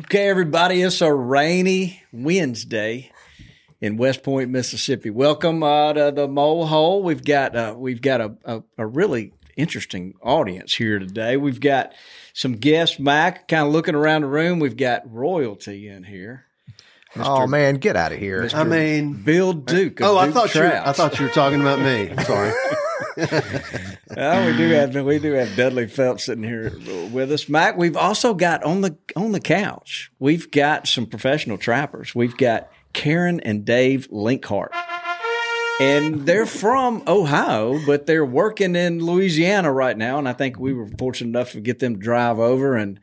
Okay, everybody, it's a rainy Wednesday in West Point, Mississippi. Welcome uh, to the Mole Hole. We've got uh, we've got a, a, a really interesting audience here today. We've got some guests, Mac, kind of looking around the room. We've got royalty in here. Oh man, get out of here! I mean, Bill Duke. Of oh, I Duke thought you. Were, I thought you were talking about me. I'm sorry. Oh, we do have we do have Dudley Phelps sitting here with us, Mac. We've also got on the on the couch. We've got some professional trappers. We've got Karen and Dave Linkhart, and they're from Ohio, but they're working in Louisiana right now. And I think we were fortunate enough to get them to drive over and.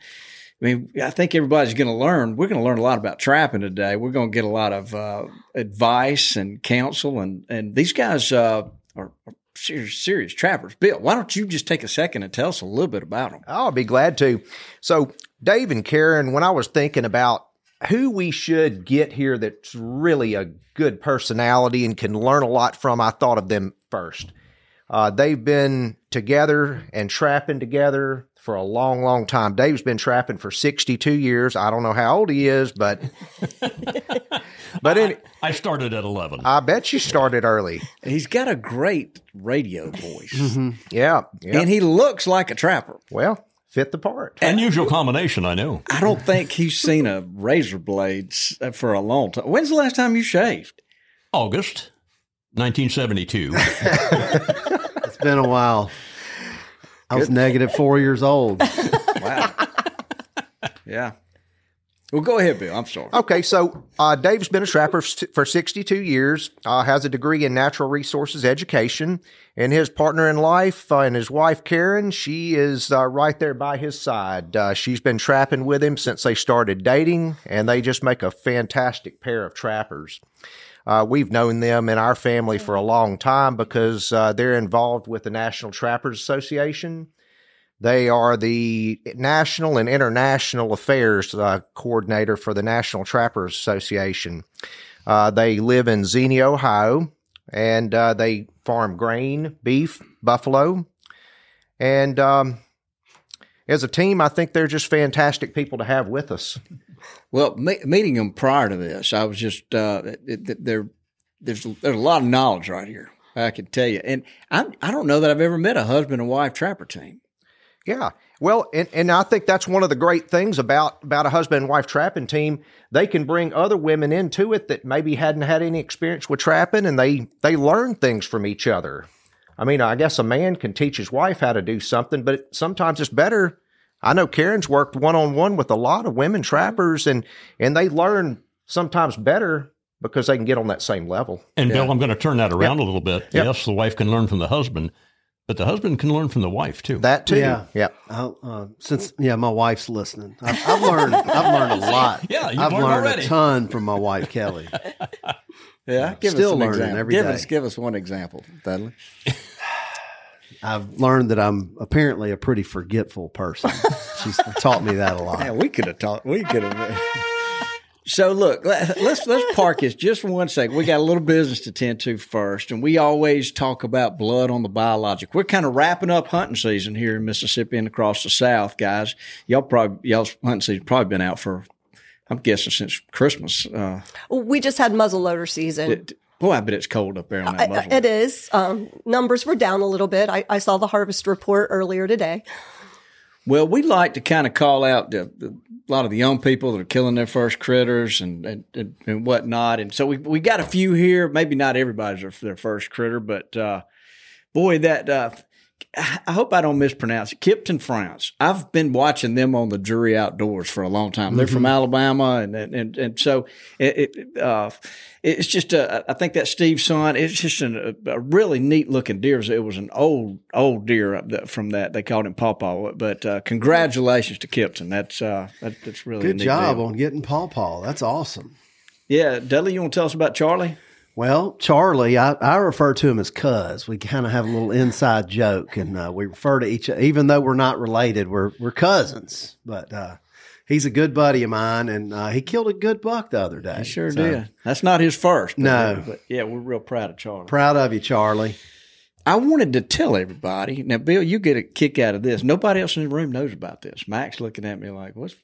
I mean, I think everybody's going to learn. We're going to learn a lot about trapping today. We're going to get a lot of uh, advice and counsel, and and these guys uh, are, are serious, serious trappers. Bill, why don't you just take a second and tell us a little bit about them? I'll be glad to. So, Dave and Karen, when I was thinking about who we should get here that's really a good personality and can learn a lot from, I thought of them first. Uh, they've been together and trapping together for a long, long time. Dave's been trapping for 62 years. I don't know how old he is, but but any, I started at 11. I bet you started early. He's got a great radio voice, mm-hmm. Yeah, yeah. and he looks like a trapper. well, fit the part. Unusual combination, I know. I don't think he's seen a razor blade uh, for a long time. When's the last time you shaved? August 1972. It's been a while. I was negative four years old. Wow. yeah. Well, go ahead, Bill. I'm sorry. Okay, so uh, Dave's been a trapper for 62 years, uh, has a degree in natural resources education, and his partner in life uh, and his wife, Karen, she is uh, right there by his side. Uh, she's been trapping with him since they started dating, and they just make a fantastic pair of trappers. Uh, we've known them in our family for a long time because uh, they're involved with the National Trappers Association. They are the national and international affairs uh, coordinator for the National Trappers Association. Uh, they live in Xenia, Ohio, and uh, they farm grain, beef, buffalo. And um, as a team, I think they're just fantastic people to have with us. Well, me- meeting them prior to this, I was just uh, it, it, there. There's there's a lot of knowledge right here. I can tell you, and I I don't know that I've ever met a husband and wife trapper team. Yeah. Well, and, and I think that's one of the great things about, about a husband and wife trapping team. They can bring other women into it that maybe hadn't had any experience with trapping and they, they learn things from each other. I mean, I guess a man can teach his wife how to do something, but sometimes it's better. I know Karen's worked one on one with a lot of women trappers and, and they learn sometimes better because they can get on that same level. And Bill, I'm going to turn that around a little bit. Yep. Yes, the wife can learn from the husband, but the husband can learn from the wife too. That too. Yeah. Yep. I, uh, since yeah, my wife's listening. I've, I've learned. I've learned a lot. Yeah, you've I've learned learned already. a ton from my wife Kelly. Yeah, give Still us learning example. every give day. us give us one example, Dudley. I've learned that I'm apparently a pretty forgetful person. She's taught me that a lot. Yeah, we could have taught. We could have. So look, let- let's let's park this just for one second. We got a little business to tend to first, and we always talk about blood on the biologic. We're kind of wrapping up hunting season here in Mississippi and across the South, guys. Y'all probably y'all's hunting season probably been out for I'm guessing since Christmas. Uh, We just had muzzleloader season. it, boy, I bet it's cold up there on that I- it is. Um, numbers were down a little bit. I, I saw the harvest report earlier today. Well, we like to kind of call out the, the, a lot of the young people that are killing their first critters and and, and, and whatnot. And so we we got a few here. Maybe not everybody's their, their first critter, but uh, boy, that uh, I hope I don't mispronounce it. Kipton France. I've been watching them on the Drury Outdoors for a long time. They're from Alabama, and and and, so it, it uh, it's just a, I think that Steve's son. It's just an, a, really neat looking deer. It was an old old deer up there from that. They called him Pawpaw. But uh, congratulations to Kipton. That's uh, that, that's really Good job deal. on getting Paw Paw. That's awesome. Yeah, Dudley, you want to tell us about Charlie? Well, Charlie, I, I refer to him as Cuz. We kind of have a little inside joke, and uh, we refer to each, other, even though we're not related, we're we're cousins. But uh, he's a good buddy of mine, and uh, he killed a good buck the other day. He sure So, did. That's not his first. but- No. but yeah, we're real proud of Charlie. Proud of you, Charlie. I wanted to tell everybody. Now, Bill, you get a kick out of this. Nobody else in the room knows about this. Mac's looking at me like, "What's?"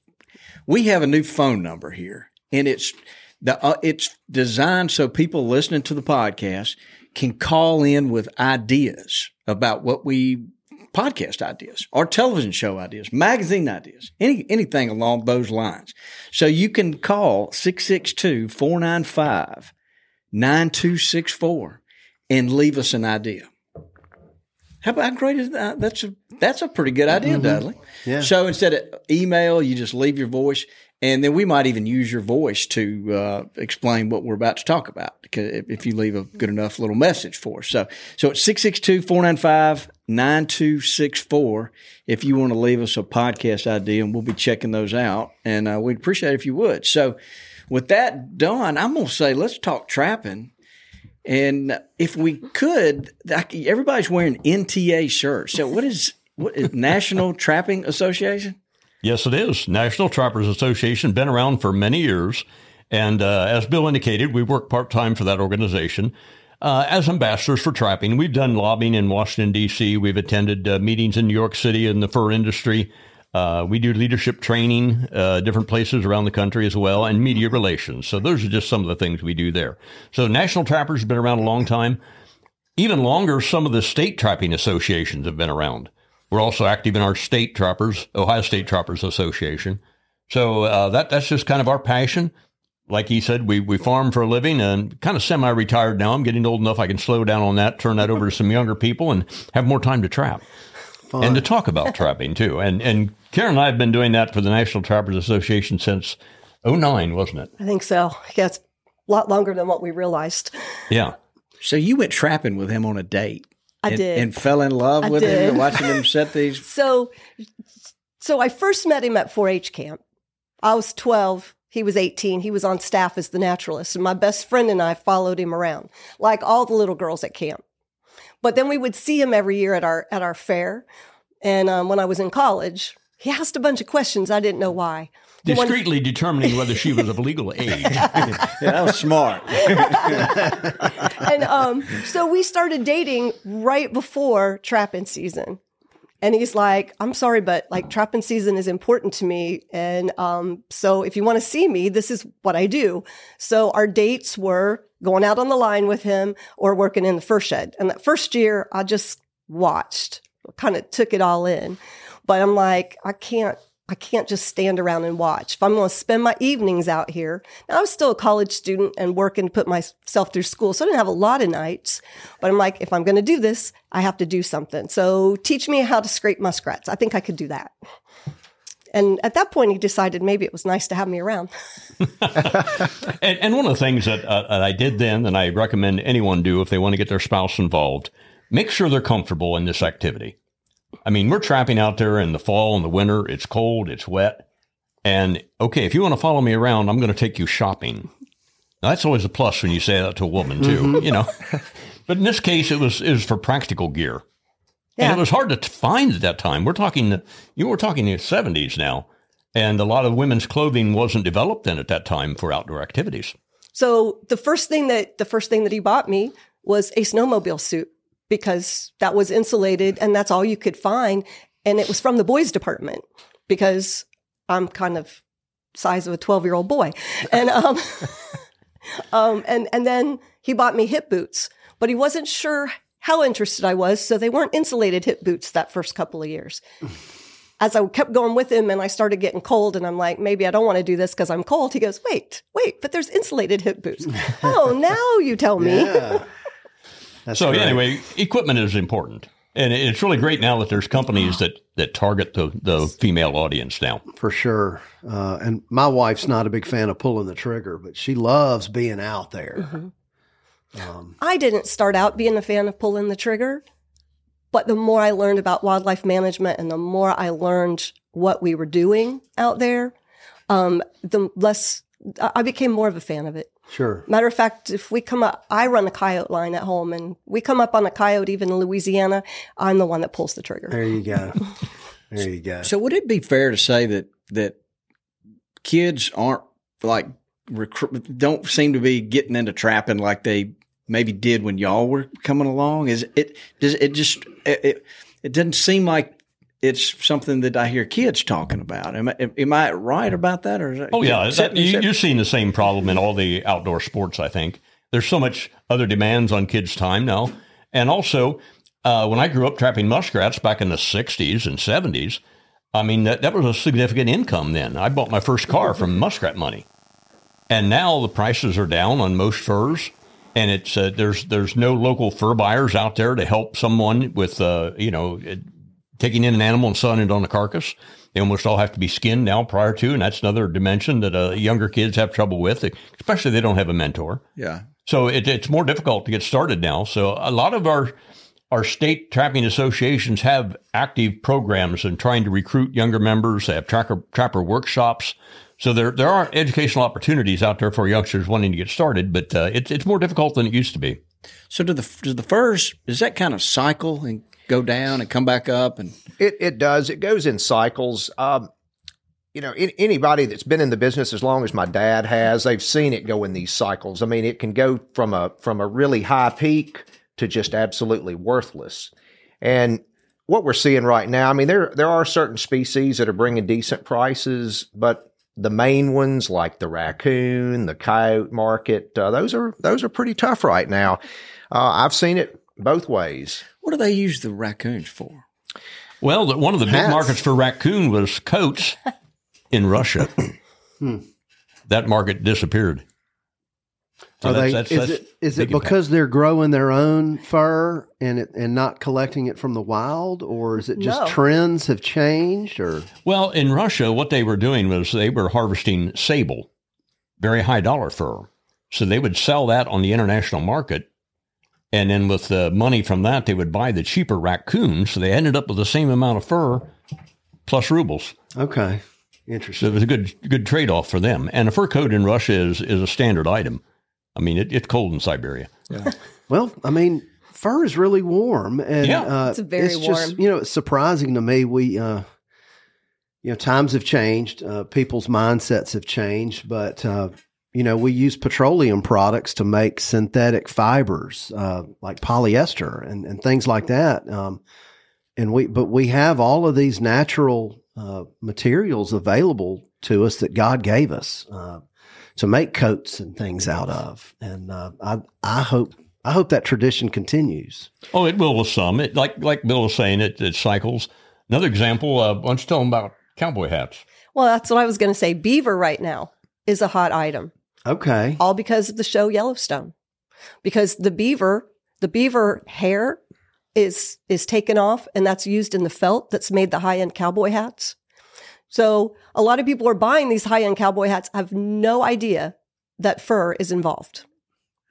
We have a new phone number here, and it's the uh, it's designed so people listening to the podcast can call in with ideas about what we podcast ideas or television show ideas, magazine ideas, any anything along those lines. So you can call 662-495-9264 and leave us an idea. How about how great is that? That's a that's a pretty good idea, Dudley. Yeah. So instead of email, you just leave your voice, and then we might even use your voice to uh, explain what we're about to talk about. If, you leave a good enough little message for us, so so it's 662-495-9264 If you want to leave us a podcast idea, and we'll be checking those out, and uh, we'd appreciate it if you would. So with that done, I'm gonna say let's talk trapping. And if we could, everybody's wearing NTA shirts. So what is what is National Trapping Association? Yes, it is. National Trappers Association, been around for many years. And uh, as Bill indicated, we work part time for that organization. Uh, as ambassadors for trapping, we've done lobbying in Washington, D.C., we've attended uh, meetings in New York City in the fur industry. Uh, we do leadership training, uh, different places around the country as well, and media relations. So those are just some of the things we do there. So National Trappers have been around a long time. Even longer, some of the state trapping associations have been around. We're also active in our state trappers, Ohio State Trappers Association. So uh, that that's just kind of our passion. Like he said, we we farm for a living and kind of semi-retired now. I'm getting old enough I can slow down on that, turn that over to some younger people, and have more time to trap and to talk about trapping too. And and Karen and I have been doing that for the National Trappers Association since 09, wasn't it? I think so. Yeah, it's a lot longer than what we realized. Yeah. So you went trapping with him on a date. I and, did. and fell in love I with him did. and watching him set these. So, so I first met him at 4-H camp. I was 12. He was 18. He was on staff as the naturalist. And my best friend and I followed him around like all the little girls at camp. But then we would see him every year at our, at our fair. And um, when I was in college, he asked a bunch of questions. I didn't know why. He wanted- Discreetly determining whether she was of legal age. Yeah, that was smart. and um, so we started dating right before trapping season. And he's like, I'm sorry, but like trapping season is important to me. And um, so if you want to see me, this is what I do. So our dates were going out on the line with him or working in the fur shed. And that first year, I just watched, kind of took it all in. But I'm like, I can't. I can't just stand around and watch. If I'm going to spend my evenings out here, now I was still a college student and working to put myself through school, so I didn't have a lot of nights. But I'm like, if I'm going to do this, I have to do something. So teach me how to scrape muskrats. I think I could do that. And at that point, he decided maybe it was nice to have me around. And, and one of the things that, uh, that I did then, and I recommend anyone do if they want to get their spouse involved, make sure they're comfortable in this activity. I mean, we're trapping out there in the fall and the winter. It's cold, it's wet. And okay, if you want to follow me around, I'm going to take you shopping. Now, that's always a plus when you say that to a woman, too, mm-hmm. you know. But in this case, it was, it was for practical gear. And it was hard to find at that time. We're talking, you were talking the 70s now. And a lot of women's clothing wasn't developed then at that time for outdoor activities. So the first thing that the first thing that he bought me was a snowmobile suit because that was insulated and that's all you could find and it was from the boys department because I'm kind of size of a 12 year old boy. And, um, um, and, and then he bought me hip boots, but he wasn't sure how interested I was. So they weren't insulated hip boots that first couple of years. As I kept going with him and I started getting cold and I'm like, maybe I don't want to do this because I'm cold. He goes, wait, wait, but there's insulated hip boots. oh, now you tell me. Yeah. That's so great. anyway, equipment is important, and it's really great now that there's companies that that target the the female audience now. for sure. Uh, and my wife's not a big fan of pulling the trigger, but she loves being out there. Um, I didn't start out being a fan of pulling the trigger, but the more I learned about wildlife management and the more I learned what we were doing out there, um, the less I I became more of a fan of it. Sure. Matter of fact, if we come up, I run the coyote line at home and we come up on a coyote even in Louisiana, I'm the one that pulls the trigger. There you go. There you go. So would it be fair to say that that kids aren't like recruit don't seem to be getting into trapping like they maybe did when y'all were coming along? Is it does it just it it, it doesn't seem like it's something that I hear kids talking about. Am I, am I right about that? Or is that, Oh yeah, that- you, you're seeing the same problem in all the outdoor sports. I think there's so much other demands on kids' time now, and also uh, when I grew up trapping muskrats back in the '60s and '70s, I mean that that was a significant income then. I bought my first car from muskrat money, and now the prices are down on most furs. And it's uh, there's there's no local fur buyers out there to help someone with uh, you know taking in an animal and selling it on a carcass. They almost all have to be skinned now prior to, and that's another dimension that uh, younger kids have trouble with, especially if they don't have a mentor. yeah. So it, it's more difficult to get started now. So a lot of our our state trapping associations have active programs and trying to recruit younger members. They have tracker, trapper workshops. So there there are educational opportunities out there for youngsters wanting to get started, but uh, it's it's more difficult than it used to be. So do the do the furs does that kind of cycle and go down and come back up and It it does. It goes in cycles. Um, you know, an- anybody that's been in the business as long as my dad has, they've seen it go in these cycles. I mean, it can go from a from a really high peak to just absolutely worthless. And what we're seeing right now, I mean, there there are certain species that are bringing decent prices, but the main ones like the raccoon, the coyote market, uh, those are those are pretty tough right now. Uh, I've seen it both ways. what do they use the raccoons for? Well, the, one of the big markets for raccoon was coats in Russia. Hmm. That market disappeared. So Are that's- they, that's- is that's it is it big impact. because they're growing their own fur and it, and not collecting it from the wild, or is it just No. trends have changed? Or Well, in Russia, what they were doing was they were harvesting sable, very high dollar fur. So they would sell that on the international market. And then with the money from that, they would buy the cheaper raccoons. So they ended up with the same amount of fur plus rubles. okay, So interesting. it was a good good trade off for them. And a fur coat in Russia is, is a standard item. I mean, it, it's cold in Siberia. Well, I mean, fur is really warm, and Yeah. uh, It's very just warm. you know it's surprising to me. We uh, you know times have changed, uh, people's mindsets have changed, but uh, you know we use petroleum products to make synthetic fibers uh, like polyester and, and things like that. Um, and we but we have all of these natural uh, materials available to us that God gave us. Uh, to make coats and things out of, and uh, I I hope I hope that tradition continues. Oh, it will with some. It, like like Bill was saying, it, it cycles. Another example, uh, why don't you tell them about cowboy hats? Well, that's what I was going to say. Beaver right now is a hot item, Okay, all because of the show Yellowstone. Because the beaver, the beaver hair is is taken off and that's used in the felt that's made the high-end cowboy hats. So, a lot of people are buying these high-end cowboy hats have no idea that fur is involved.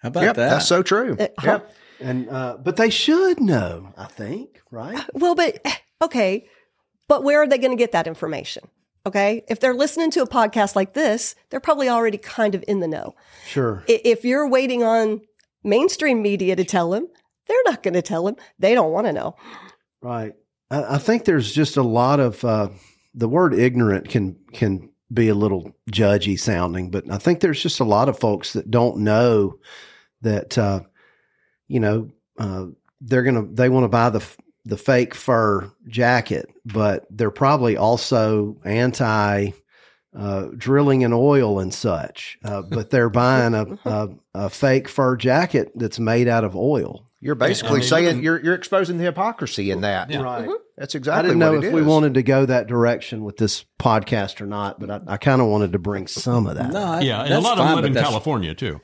How about yep, that? that's so true. Uh, Yep. and uh, but they should know. I think right. Well, but okay, but where are they going to get that information? Okay, if they're listening to a podcast like this, they're probably already kind of in the know. Sure. If you're waiting on mainstream media to tell them, they're not going to tell them. They don't want to know. Right. I, think there's just a lot of uh, the word ignorant can can be a little judgy sounding, but I think there's just a lot of folks that don't know that uh, you know uh, they're gonna they want to buy the the fake fur jacket, but they're probably also anti uh, drilling in oil and such, uh, but they're buying a, a, a fake fur jacket that's made out of oil. You're basically saying you're you're exposing the hypocrisy in that. Right. That's exactly. I didn't know what it if we wanted to go that direction with this podcast or not, but I, I kind of wanted to bring some of that. No, Yeah, and a that's lot of them live in California too.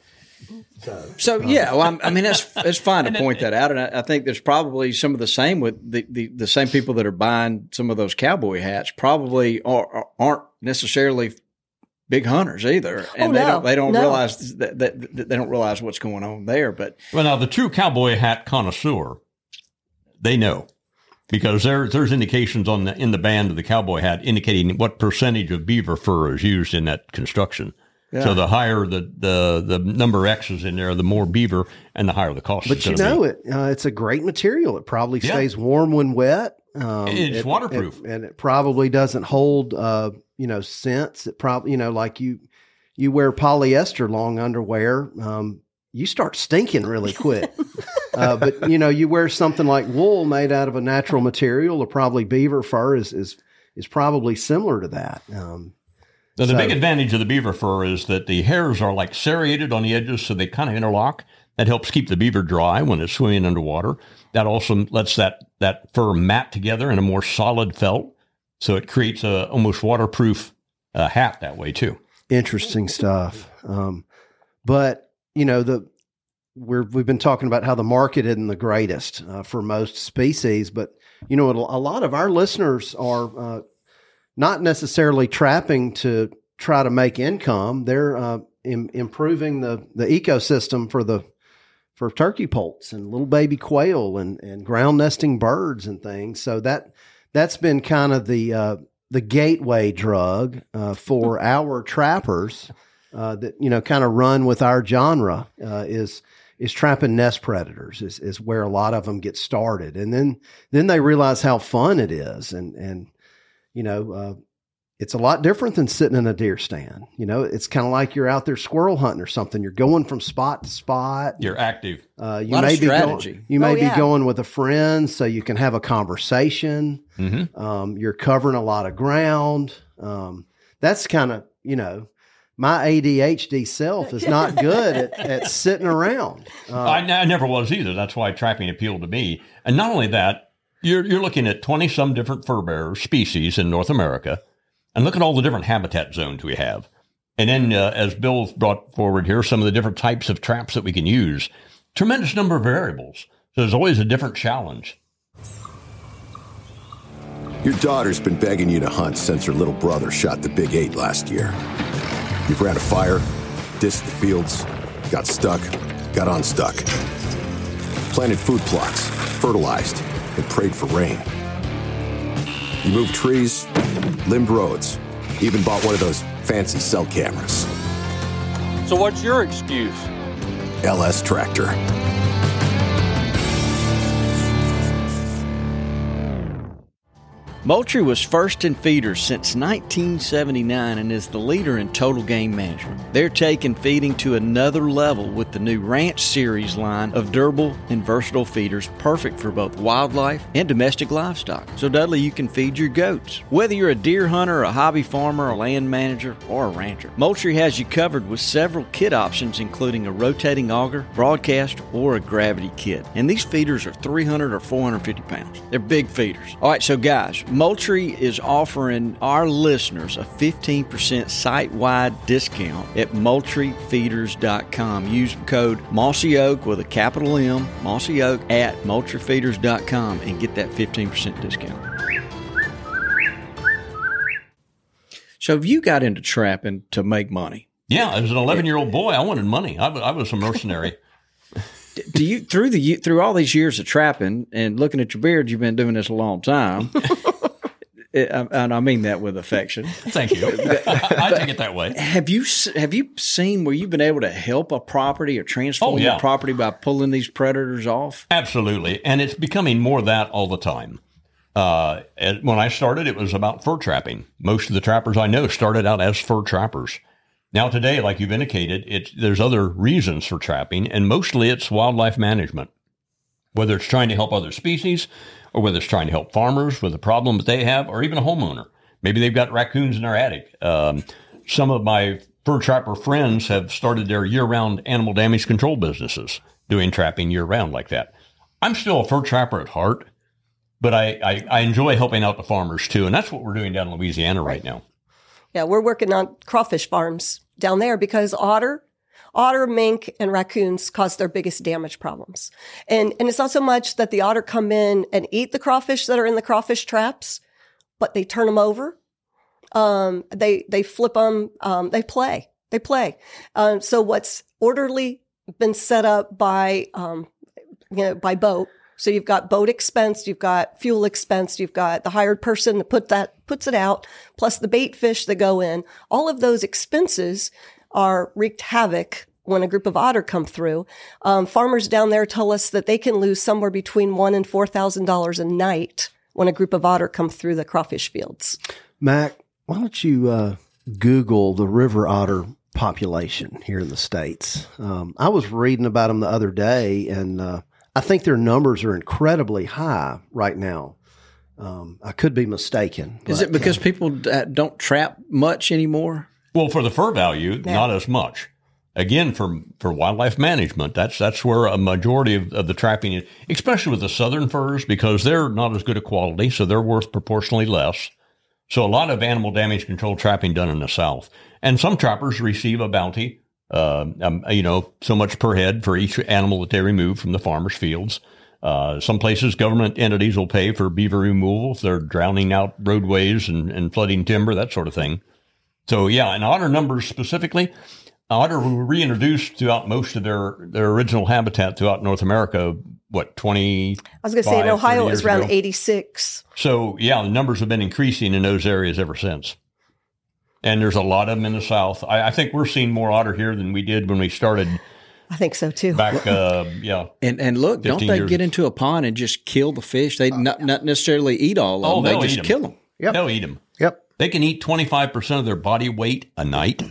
So yeah, well, I'm, mean that's it's fine to point that out, and I, I think there's probably some of the same with the, the, the same people that are buying some of those cowboy hats probably are, aren't necessarily big hunters either, oh, and Oh, they no, don't they don't no. realize that, that, that they don't realize what's going on there. But Well, now the true cowboy hat connoisseur, they know because there there's indications on the in the band of the cowboy hat indicating what percentage of beaver fur is used in that construction. So the higher the, the the number X's in there, the more beaver, and the higher the cost. But you know be. it. Uh, it's a great material. It probably Yeah. stays warm when wet. Um, It's it- waterproof. it- and it probably doesn't hold, uh, you know, scents. It probably, you know, like you, you wear polyester long underwear, um, you start stinking really quick. uh, but you know, you wear something like wool made out of a natural material, or probably beaver fur is is is probably similar to that. Um, Now, the So- big advantage of the beaver fur is that the hairs are like serrated on the edges, so they kind of interlock. That helps keep the beaver dry when it's swimming underwater. That also lets that, that fur mat together in a more solid felt, so it creates a almost waterproof uh, hat that way too. interesting stuff. Um, but you know the we're we've been talking about how the market isn't the greatest uh, for most species, but you know a lot of our listeners are uh, not necessarily trapping to try to make income. They're uh, im- improving the the ecosystem for the for turkey poults and little baby quail and and ground nesting birds and things. So that that's been kind of the uh, the gateway drug uh, for our trappers uh, that you know kind of run with our genre uh, is is trapping nest predators is, is where a lot of them get started and then then they realize how fun it is and and you know uh, it's a lot different than sitting in a deer stand you know it's kind of like you're out there squirrel hunting or something you're going from spot to spot You're active. uh, you Lot of may be strategy. going, you may Oh, be going with a friend so you can have a conversation. Mhm. Um, you're covering a lot of ground. Um, that's kind of you know my ADHD self is not good at, at sitting around. Uh, I, I never was either. That's why trapping appealed to me. And not only that, you're, you're looking at 20 some different fur bearer species in North America. And look at all the different habitat zones we have. And then, uh, as Bill brought forward here, some of the different types of traps that we can use. Tremendous number of variables. So there's always a different challenge. Your daughter's been begging you to hunt since her little brother shot the big eight last year. You've ran a fire, dissed the fields, got stuck, got unstuck. Planted food plots, fertilized, and prayed for rain. You moved trees, limbed roads, even bought one of those fancy cell cameras. So what's your excuse? LS Tractor. Moultrie was first in feeders since 1979 and is the leader in total game management. They're taking feeding to another level with the new Ranch Series line of durable and versatile feeders perfect for both wildlife and domestic livestock. So, Dudley, you can feed your goats. Whether you're a deer hunter, a hobby farmer, a land manager, or a rancher, Moultrie has you covered with several kit options, including a rotating auger, broadcast, or a gravity kit. And these feeders are 300 or 450 pounds. They're big feeders. All right, so guys, Moultrie is offering our listeners a 15% site wide discount at moultriefeeders.com. Use code Mossy Oak with a capital M, Mossy Oak, at moultriefeeders.com and get that 15% discount. So, if you got into trapping to make money, Yeah, as an 11 year old boy, I wanted money. I was, I was a mercenary. do you through the through all these years of trapping and looking at your beard, you've been doing this a long time. It- and I mean that with affection. Thank you. I take it that way. Have you have you seen where you've been able to help a property or transform Oh, yeah. a property by pulling these predators off? Absolutely. And it's becoming more that all the time. Uh, when I started, it was about fur trapping. Most of the trappers I know started out as fur trappers. Now today, like you've indicated, it's, there's other reasons for trapping, and mostly it's wildlife management. Whether it's trying to help other species, or whether it's trying to help farmers with a problem that they have, or even a homeowner. Maybe they've got raccoons in their attic. Um, some of my fur trapper friends have started their year-round animal damage control businesses, doing trapping year-round like that. I'm still a fur trapper at heart, but I, I, I enjoy helping out the farmers too, and that's what we're doing down in Louisiana right now. Yeah, we're working on crawfish farms down there because otter, otter, mink, and raccoons cause their biggest damage problems. And and it's not so much that the otter come in and eat the crawfish that are in the crawfish traps, but they turn them over. Um, they they flip them. Um, they play. They play. Um, so what's orderly been set up by um, you know by boat. So you've got boat expense, you've got fuel expense, you've got the hired person that put that puts it out, plus the bait fish that go in. All of those expenses are wreaked havoc when a group of otter come through. Um, farmers down there tell us that they can lose somewhere between one and four thousand dollars a night when a group of otter come through the crawfish fields. Mac, why don't you uh, Google the river otter population here in the states? Um, I was reading about them the other day, and uh, I think their numbers are incredibly high right now. Um, I could be mistaken. Is but, it because uh, people uh, don't trap much anymore? Well, for the fur value, not as much. Again, for for wildlife management, that's that's where a majority of, of the trapping is, especially with the southern furs, because they're not as good a quality, so they're worth proportionally less. So a lot of animal damage control trapping done in the south, and some trappers receive a bounty, uh, um, you know, so much per head for each animal that they remove from the farmers' fields. Uh, some places, government entities will pay for beaver removal if they're drowning out roadways and, and flooding timber, that sort of thing. So yeah, and otter numbers specifically, otter were reintroduced throughout most of their, their original habitat throughout North America. What twenty? I was going to say in Ohio it was around eighty six. So yeah, the numbers have been increasing in those areas ever since. And there's a lot of them in the south. I, I think we're seeing more otter here than we did when we started I think so too. back. Uh, yeah, And and look, don't they years. get into a pond and just kill the fish? They not, not necessarily eat all of Oh, them. They just eat 'em. kill them. Yep. they'll eat them. Yep. They can eat 25% of their body weight a night.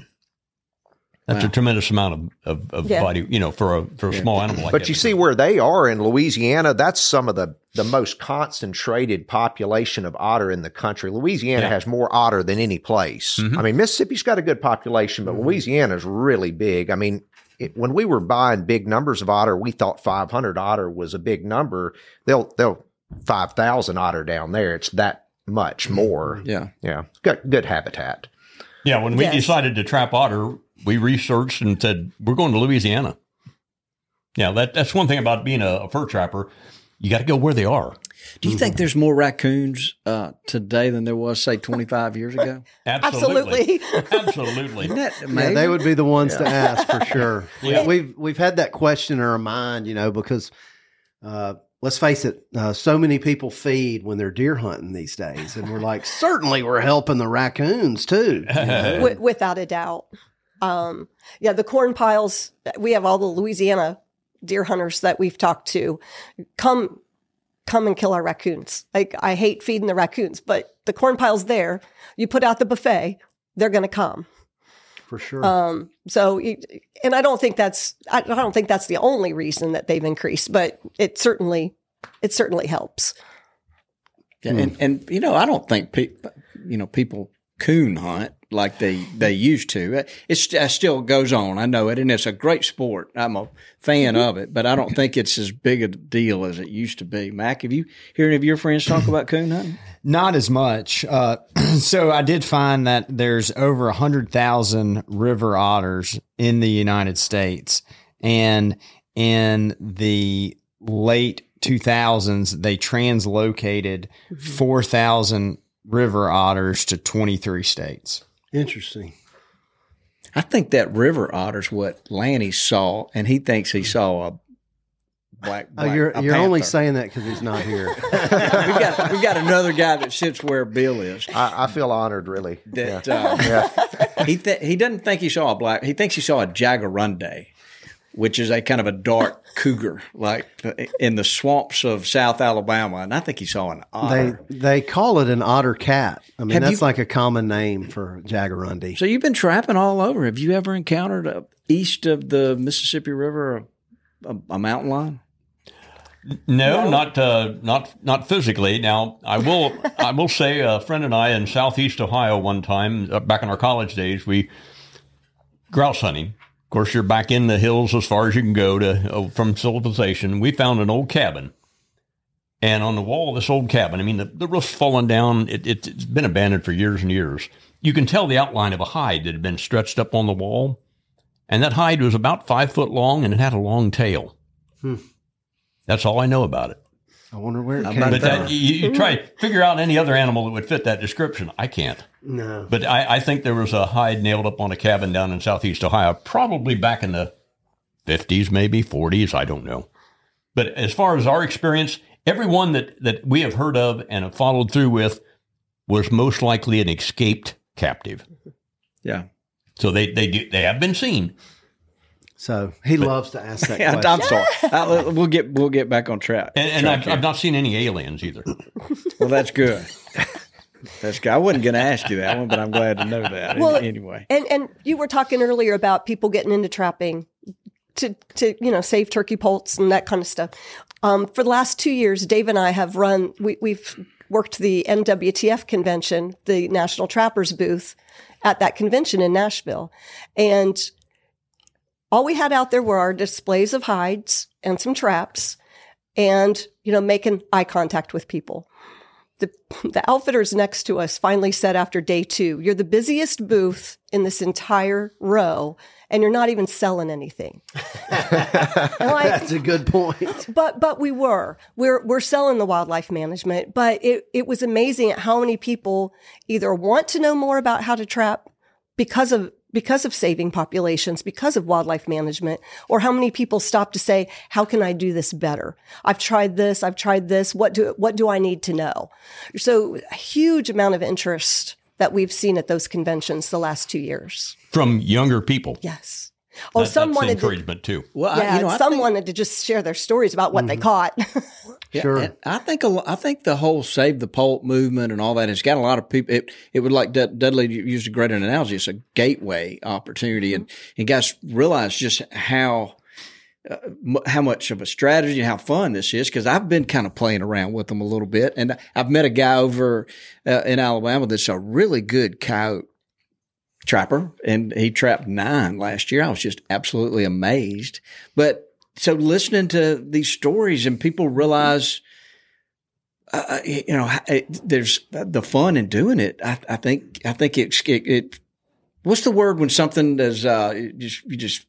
That's a tremendous amount of, of, of Yeah. body, you know, for a for a small animal like But that. you see where they are in Louisiana, that's some of the, the most concentrated population of otter in the country. Louisiana Yeah. Mm-hmm. has more otter than any place. I mean, Mississippi's got a good population, but Louisiana's really big. I mean, it, when we were buying big numbers of otter, we thought 500 otter was a big number. They'll, they'll 5,000 otter down there. It's that much more. Yeah. Yeah. Good, good habitat. Yeah, when we Yes. decided to trap otter, we researched and said we're going to Louisiana. Yeah, that that's one thing about being a, a fur trapper. You got to go where they are. Do you think there's more raccoons uh, today than there was, say, 25 years ago? Absolutely, Absolutely. absolutely. Isn't that Yeah, they would be the ones to ask for sure. Yeah. We've we've had that question in our mind, you know, because uh, let's face it, uh, so many people feed when they're deer hunting these days, and we're like, certainly we're helping the raccoons too. you know? Wi- without a doubt. Um, yeah, the corn piles, we have all the Louisiana deer hunters that we've talked to come come and kill our raccoons. Like I hate feeding the raccoons, but the corn pile's there. You put out the buffet, they're going to come. For sure. Um, so, and I don't think that's I I don't think that's the only reason that they've increased, but it certainly it certainly helps. Yeah, and and you know, I don't think people, you know, people coon hunt like they they used to. It's it still goes on. I know it, and it's a great sport. I'm a fan of it, but I don't think it's as big a deal as it used to be. Mac, have you heard any of your friends talk about coon hunting? Not as much. Uh, so I did find that there's over 100,000 river otters in the United States. And in the late 2000s, they translocated 4,000 river otters to 23 states. Interesting. I think that river otter's what Lanny saw, and he thinks he saw a black. Oh, you're a you're only saying that because he's not here. we got we got another guy that sits where Bill is. I, I feel honored, really. That uh, he th- he doesn't think he saw a black. He thinks he saw a jaguarundi, which is a kind of a dark cougar, like in the swamps of South Alabama. And I think he saw an they otter. they call it an otter cat. I mean, Have that's you- like a common name for jaguarundi. so you've been trapping all over. Have you ever encountered a, east of the Mississippi River a, a, a mountain lion? No, not uh, not not physically. Now, I will I will say a friend and I in Southeast Ohio one time uh, back in our college days we grouse hunting. Of course, you're back in the hills as far as you can go to uh, from civilization. We found an old cabin, and on the wall of this old cabin, I mean the, the roof's fallen down. It, it, it's been abandoned for years and years. You can tell the outline of a hide that had been stretched up on the wall, and that hide was about five foot long and it had a long tail. That's all I know about it. I wonder where it came about But that, you, you try to figure out any other animal that would fit that description. I can't. No. But I, I think there was a hide nailed up on a cabin down in southeast Ohio, probably back in the 50s, maybe 40s. I don't know. But as far as our experience, everyone that, that we have heard of and have followed through with was most likely an escaped captive. Yeah. So they, they, do, they have been seen. So he loves to ask that Yeah, question. I'm sorry. I, we'll get we'll get back on track. And, and I've. I've not seen any aliens either. well, that's good. That's good. I wasn't going to ask you that one, but I'm glad to know that. Well, anyway, And and you were talking earlier about people getting into trapping to to you know save turkey poults and that kind of stuff. Um, for the last two years, Dave and I have run. We, we've worked the NWTF convention, the National Trappers booth at that convention in Nashville, and all we had out there were our displays of hides and some traps, and you know making eye contact with people the the outfitters next to us finally said after day two, "You're the busiest booth in this entire row, and you're not even selling anything." Like, That's a good point. but but we were we're we're selling the wildlife management, but it it was amazing at how many people either want to know more about how to trap because of because of saving populations, because of wildlife management, or how many people stop to say, how can I do this better? I've tried this, I've tried this. What do, what do I need to know? So a huge amount of interest that we've seen at those conventions the last two years. From younger people. Yes. Oh, That- some that's wanted to, encouragement too. well, yeah, I, you know, some think- wanted to just share their stories about what they caught. Yeah, Sure. and I think a lo- I think the whole save the poult movement and all that has got a lot of people. It, it would like Dud- Dudley used a great analogy. It's a gateway opportunity, and and guys realize just how. Uh, m- how much of a strategy and how fun this is because I've been kind of playing around with them a little bit, and I've met a guy over uh, in Alabama that's a really good coyote trapper, and he trapped nine last year. I was just absolutely amazed. But so listening to these stories and people realize, uh, you know, it, there's the fun in doing it. I, I think, I think it's, it, it, what's the word when something is, uh, just, you just,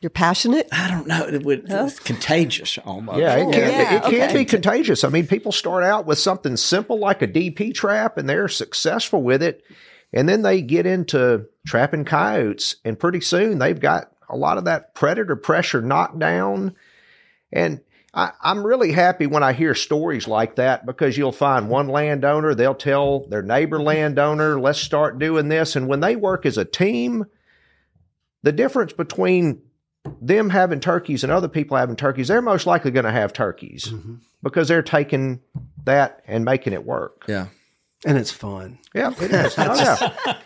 You're passionate. I don't know, it would, it's contagious almost. Yeah, it can, Yeah, it can okay. be contagious. I mean, people start out with something simple like a DP trap and they're successful with it. And then they get into trapping coyotes, and pretty soon they've got a lot of that predator pressure knocked down. And I, I'm really happy when I hear stories like that because you'll find one landowner, they'll tell their neighbor mm-hmm. landowner, let's start doing this. And when they work as a team, the difference between them having turkeys and other people having turkeys, they're most likely going to have turkeys mm-hmm. because they're taking that and making it work. Yeah. And it's fun. Yeah, it is. Oh, yeah.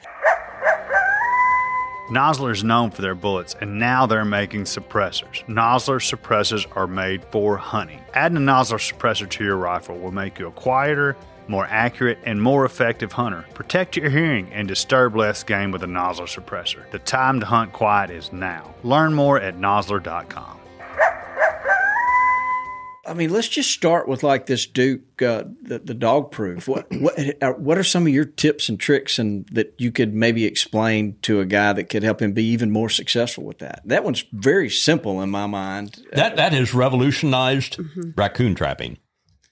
Nosler is known for their bullets, and now they're making suppressors. Nosler suppressors are made for hunting. Adding a Nosler suppressor to your rifle will make you a quieter, more accurate, and more effective hunter. Protect your hearing and disturb less game with a Nosler suppressor. The time to hunt quiet is now. Learn more at nosler.com. I mean, let's just start with like this Duke, uh, the, the dog proof. What what are, what are some of your tips and tricks and that you could maybe explain to a guy that could help him be even more successful with that? That one's very simple in my mind. That that has revolutionized raccoon trapping.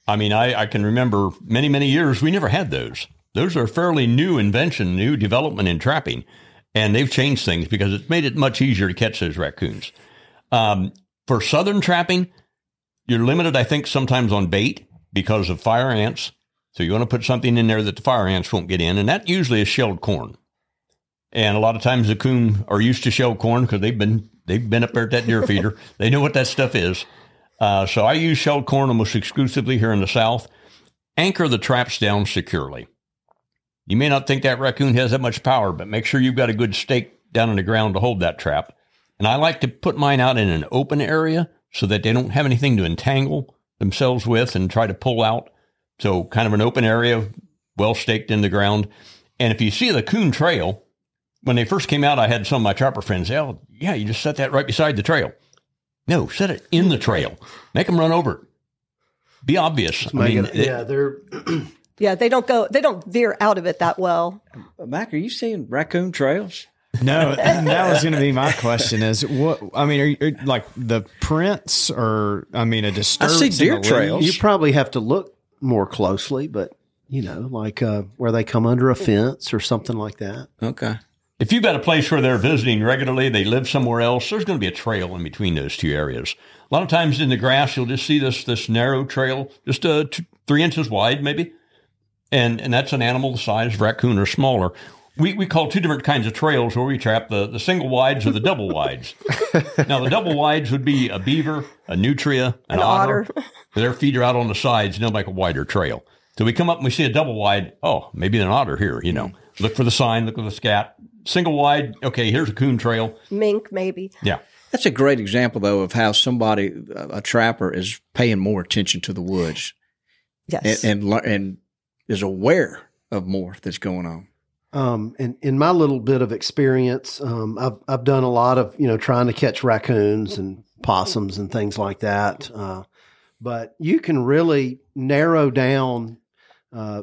I mean, I, I can remember many many years we never had those. Those are fairly new invention, new development in trapping, and they've changed things because it's made it much easier to catch those raccoons. Um, for southern trapping, you're limited, I think, sometimes on bait because of fire ants. So you want to put something in there that the fire ants won't get in, and that usually is shelled corn. And a lot of times the coon are used to shelled corn because they've been they've been up there at that deer feeder. they know what that stuff is. Uh, so I use shelled corn almost exclusively here in the South. Anchor the traps down securely. You may not think that raccoon has that much power, but make sure you've got a good stake down in the ground to hold that trap. And I like to put mine out in an open area so that they don't have anything to entangle themselves with and try to pull out. So kind of an open area, well staked in the ground. And if you see the coon trail, when they first came out, I had some of my trapper friends say, "Oh, yeah, you just set that right beside the trail." No, set it in the trail. Make them run over it. Be obvious. I Make mean, it- it- yeah, they're Yeah, they don't go, they don't veer out of it that well. Mac, are you seeing raccoon trails? No, that was going to be my question. Is what I mean? Are you are, like the prints, or I mean, a disturbance? in deer the trails. you probably have to look more closely, but you know, like uh, where they come under a fence or something like that. Okay. If you've got a place where they're visiting regularly, they live somewhere else, there's going to be a trail in between those two areas. A lot of times in the grass, you'll just see this this narrow trail, just uh, two, three inches wide, maybe, and and that's an animal the size of raccoon or smaller. We, we call two different kinds of trails where we trap the, the single wides or the double wides. now, the double wides would be a beaver, a nutria, an, An otter. otter. Their feet are out on the sides, and they'll make a wider trail. So we come up and we see a double wide. Oh, maybe an otter here, you know. Look for the sign, look for the scat. Single wide, okay, here's a coon trail. Mink, maybe. Yeah. That's a great example, though, of how somebody, a a trapper, is paying more attention to the woods Yes. and and, and is aware of more that's going on. Um, and in my little bit of experience, um, I've I've done a lot of you know trying to catch raccoons and possums and things like that. Uh, but you can really narrow down, uh,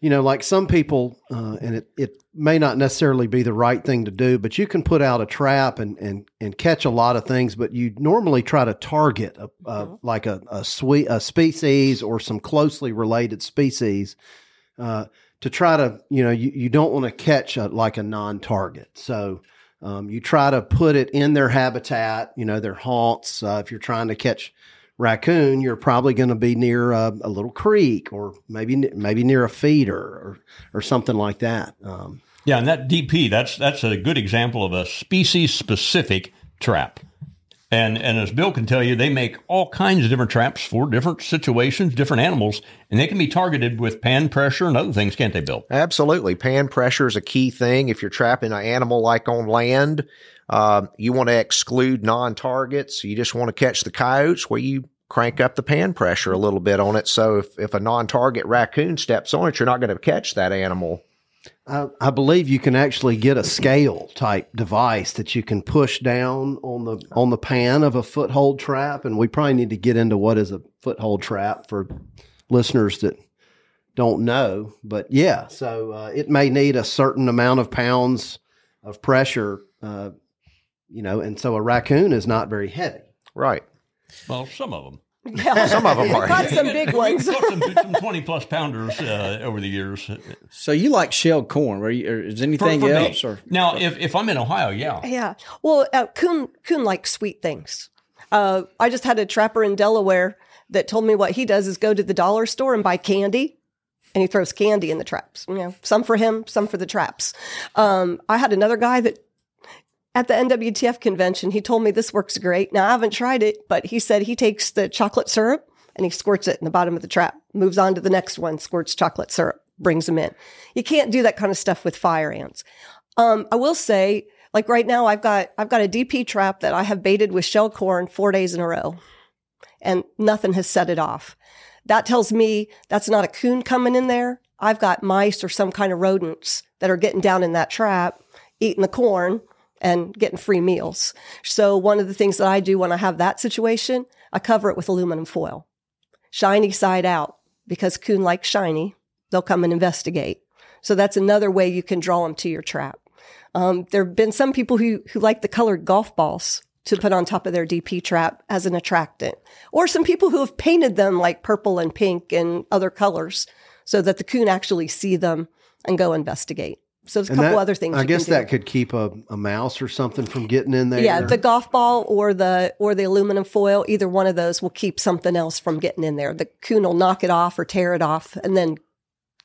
you know, like some people, uh, and it, it may not necessarily be the right thing to do, but you can put out a trap and and and catch a lot of things. But you normally try to target a, a like a a, sweet, a species or some closely related species. Uh, to try to you know you, you don't want to catch a, like a non-target. So um, you try to put it in their habitat you know their haunts. Uh, if you're trying to catch raccoon you're probably going to be near a, a little creek or maybe maybe near a feeder or or something like that um, Yeah, and that DP, that's that's a good example of a species specific trap. And and as Bill can tell you, they make all kinds of different traps for different situations, different animals, and they can be targeted with pan pressure and other things, can't they, Bill? Absolutely. Pan pressure is a key thing. If you're trapping an animal like on land, um, you want to exclude non targets. You just want to catch the coyotes. where you crank up the pan pressure a little bit on it. So if, if a non target raccoon steps on it, you're not going to catch that animal. I, I believe you can actually get a scale type device that you can push down on the on the pan of a foothold trap, and we probably need to get into what is a foothold trap for listeners that don't know. But yeah, so uh, it may need a certain amount of pounds of pressure, uh, you know, and so a raccoon is not very heavy. Right. Well, some of them. Yeah. Some of them are. Got some big ones. We've caught some, some twenty plus pounders uh, over the years. So you like shelled corn? Were you, or is For- anything for me. else? Or now, if, if I'm in Ohio, yeah, Yeah. Well, uh, coon coon likes sweet things. Uh, I just had a trapper in Delaware that told me what he does is go to the dollar store and buy candy, and he throws candy in the traps. You know, some for him, some for the traps. Um, I had another guy that at the NWTF convention, he told me this works great. Now I haven't tried it, but he said he takes the chocolate syrup and he squirts it in the bottom of the trap, moves on to the next one, squirts chocolate syrup, brings them in. You can't do that kind of stuff with fire ants. Um, I will say, like right now, I've got I've got a DP trap that I have baited with shell corn four days in a row, and nothing has set it off. That tells me that's not a coon coming in there. I've got mice or some kind of rodents that are getting down in that trap, eating the corn and getting free meals. So one of the things that I do when I have that situation, I cover it with aluminum foil, shiny side out, because coon likes shiny. They'll come and investigate. So that's another way you can draw them to your trap. Um, there have been some people who, who like the colored golf balls to put on top of their DP trap as an attractant, or some people who have painted them like purple and pink and other colors so that the coon actually see them and go investigate. So there's a And couple that- other things. I you guess can do. that could keep a, a mouse or something from getting in there. Yeah, the golf ball or the or the aluminum foil, either one of those will keep something else from getting in there. The coon will knock it off or tear it off and then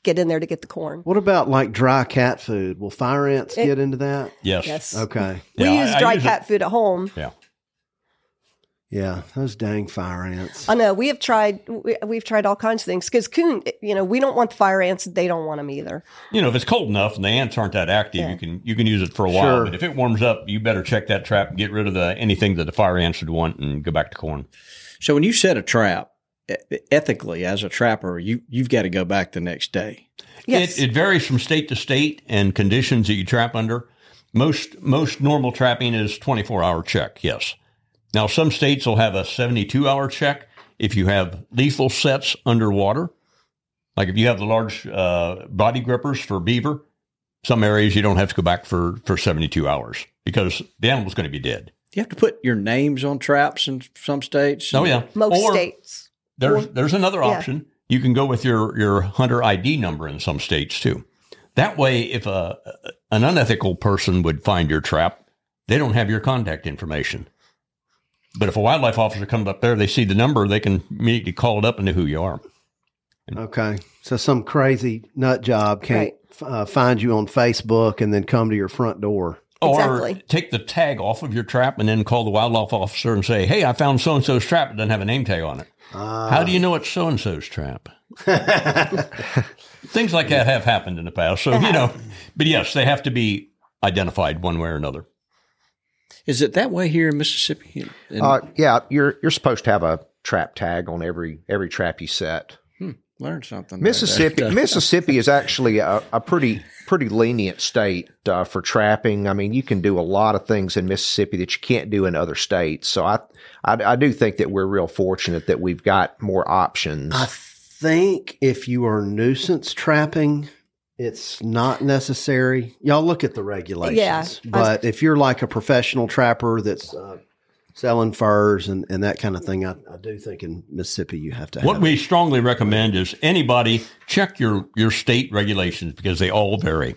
get in there to get the corn. What about like dry cat food? Will fire ants It- get into that? yes, Yes. Okay. We Yeah, use I- I dry use cat food at home. yeah. Yeah, those dang fire ants. I know we have tried. We, we've tried all kinds of things because coon. You know, we don't want the fire ants. They don't want them either. You know, if it's cold enough and the ants aren't that active, Yeah. you can you can use it for a while. Sure. But if it warms up, you better check that trap and get rid of the anything that the fire ants would want and go back to corn. So when you set a trap, ethically as a trapper, you you've got to go back the next day. Yes. It, it varies from state to state and conditions that you trap under. Most most normal trapping is 24 hour check. Yes. Now some states will have a 72 hour check if you have lethal sets underwater. Like if you have the large uh, body grippers for beaver, some areas you don't have to go back for for 72 hours because the animal's going to be dead. You have to put your names on traps in some states. Oh yeah. Most Or states. There's there's another Yeah. option. You can go with your your hunter ID number in some states too. That way, if a an unethical person would find your trap, they don't have your contact information. But if a wildlife officer comes up there, they see the number, they can immediately call it up and know who you are. Okay, so some crazy nut job can't Right. uh, find you on Facebook and then come to your front door. Or Exactly. take the tag off of your trap and then call the wildlife officer and say, "Hey, I found so and so's trap. It doesn't have a name tag on it. How do you know it's so and so's trap?" Things like that have happened in the past. So you know, but yes, they have to be identified one way or another. Is it that way here in Mississippi? In- Uh, yeah, you're you're supposed to have a trap tag on every every trap you set. learn something. there. Mississippi Mississippi is actually a, a pretty pretty lenient state uh, for trapping. I mean, you can do a lot of things in Mississippi that you can't do in other states. So I I, I do think that we're real fortunate that we've got more options. I think if you are nuisance trapping, it's not necessary. Y'all look at the regulations. Yeah, I- But if you're like a professional trapper that's uh, selling furs and, and that kind of thing, I, I do think in Mississippi you have to What have we strongly recommend is anybody check your your state regulations because they all vary.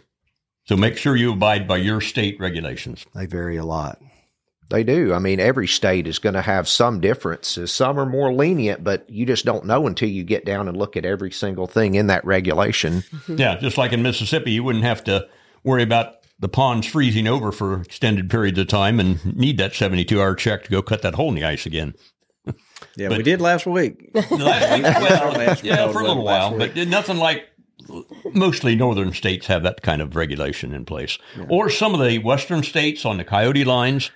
So make sure you abide by your state regulations. They vary a lot. They do. I mean, every state is going to have some differences. Some are more lenient, but you just don't know until you get down and look at every single thing in that regulation. Yeah, just like in Mississippi, you wouldn't have to worry about the ponds freezing over for extended periods of time and need that 72 hour check to go cut that hole in the ice again. yeah, but- we did last week. Last week, well, yeah, for a little while, but nothing like mostly northern states have that kind of regulation in place. Or some of the western states on the coyote lines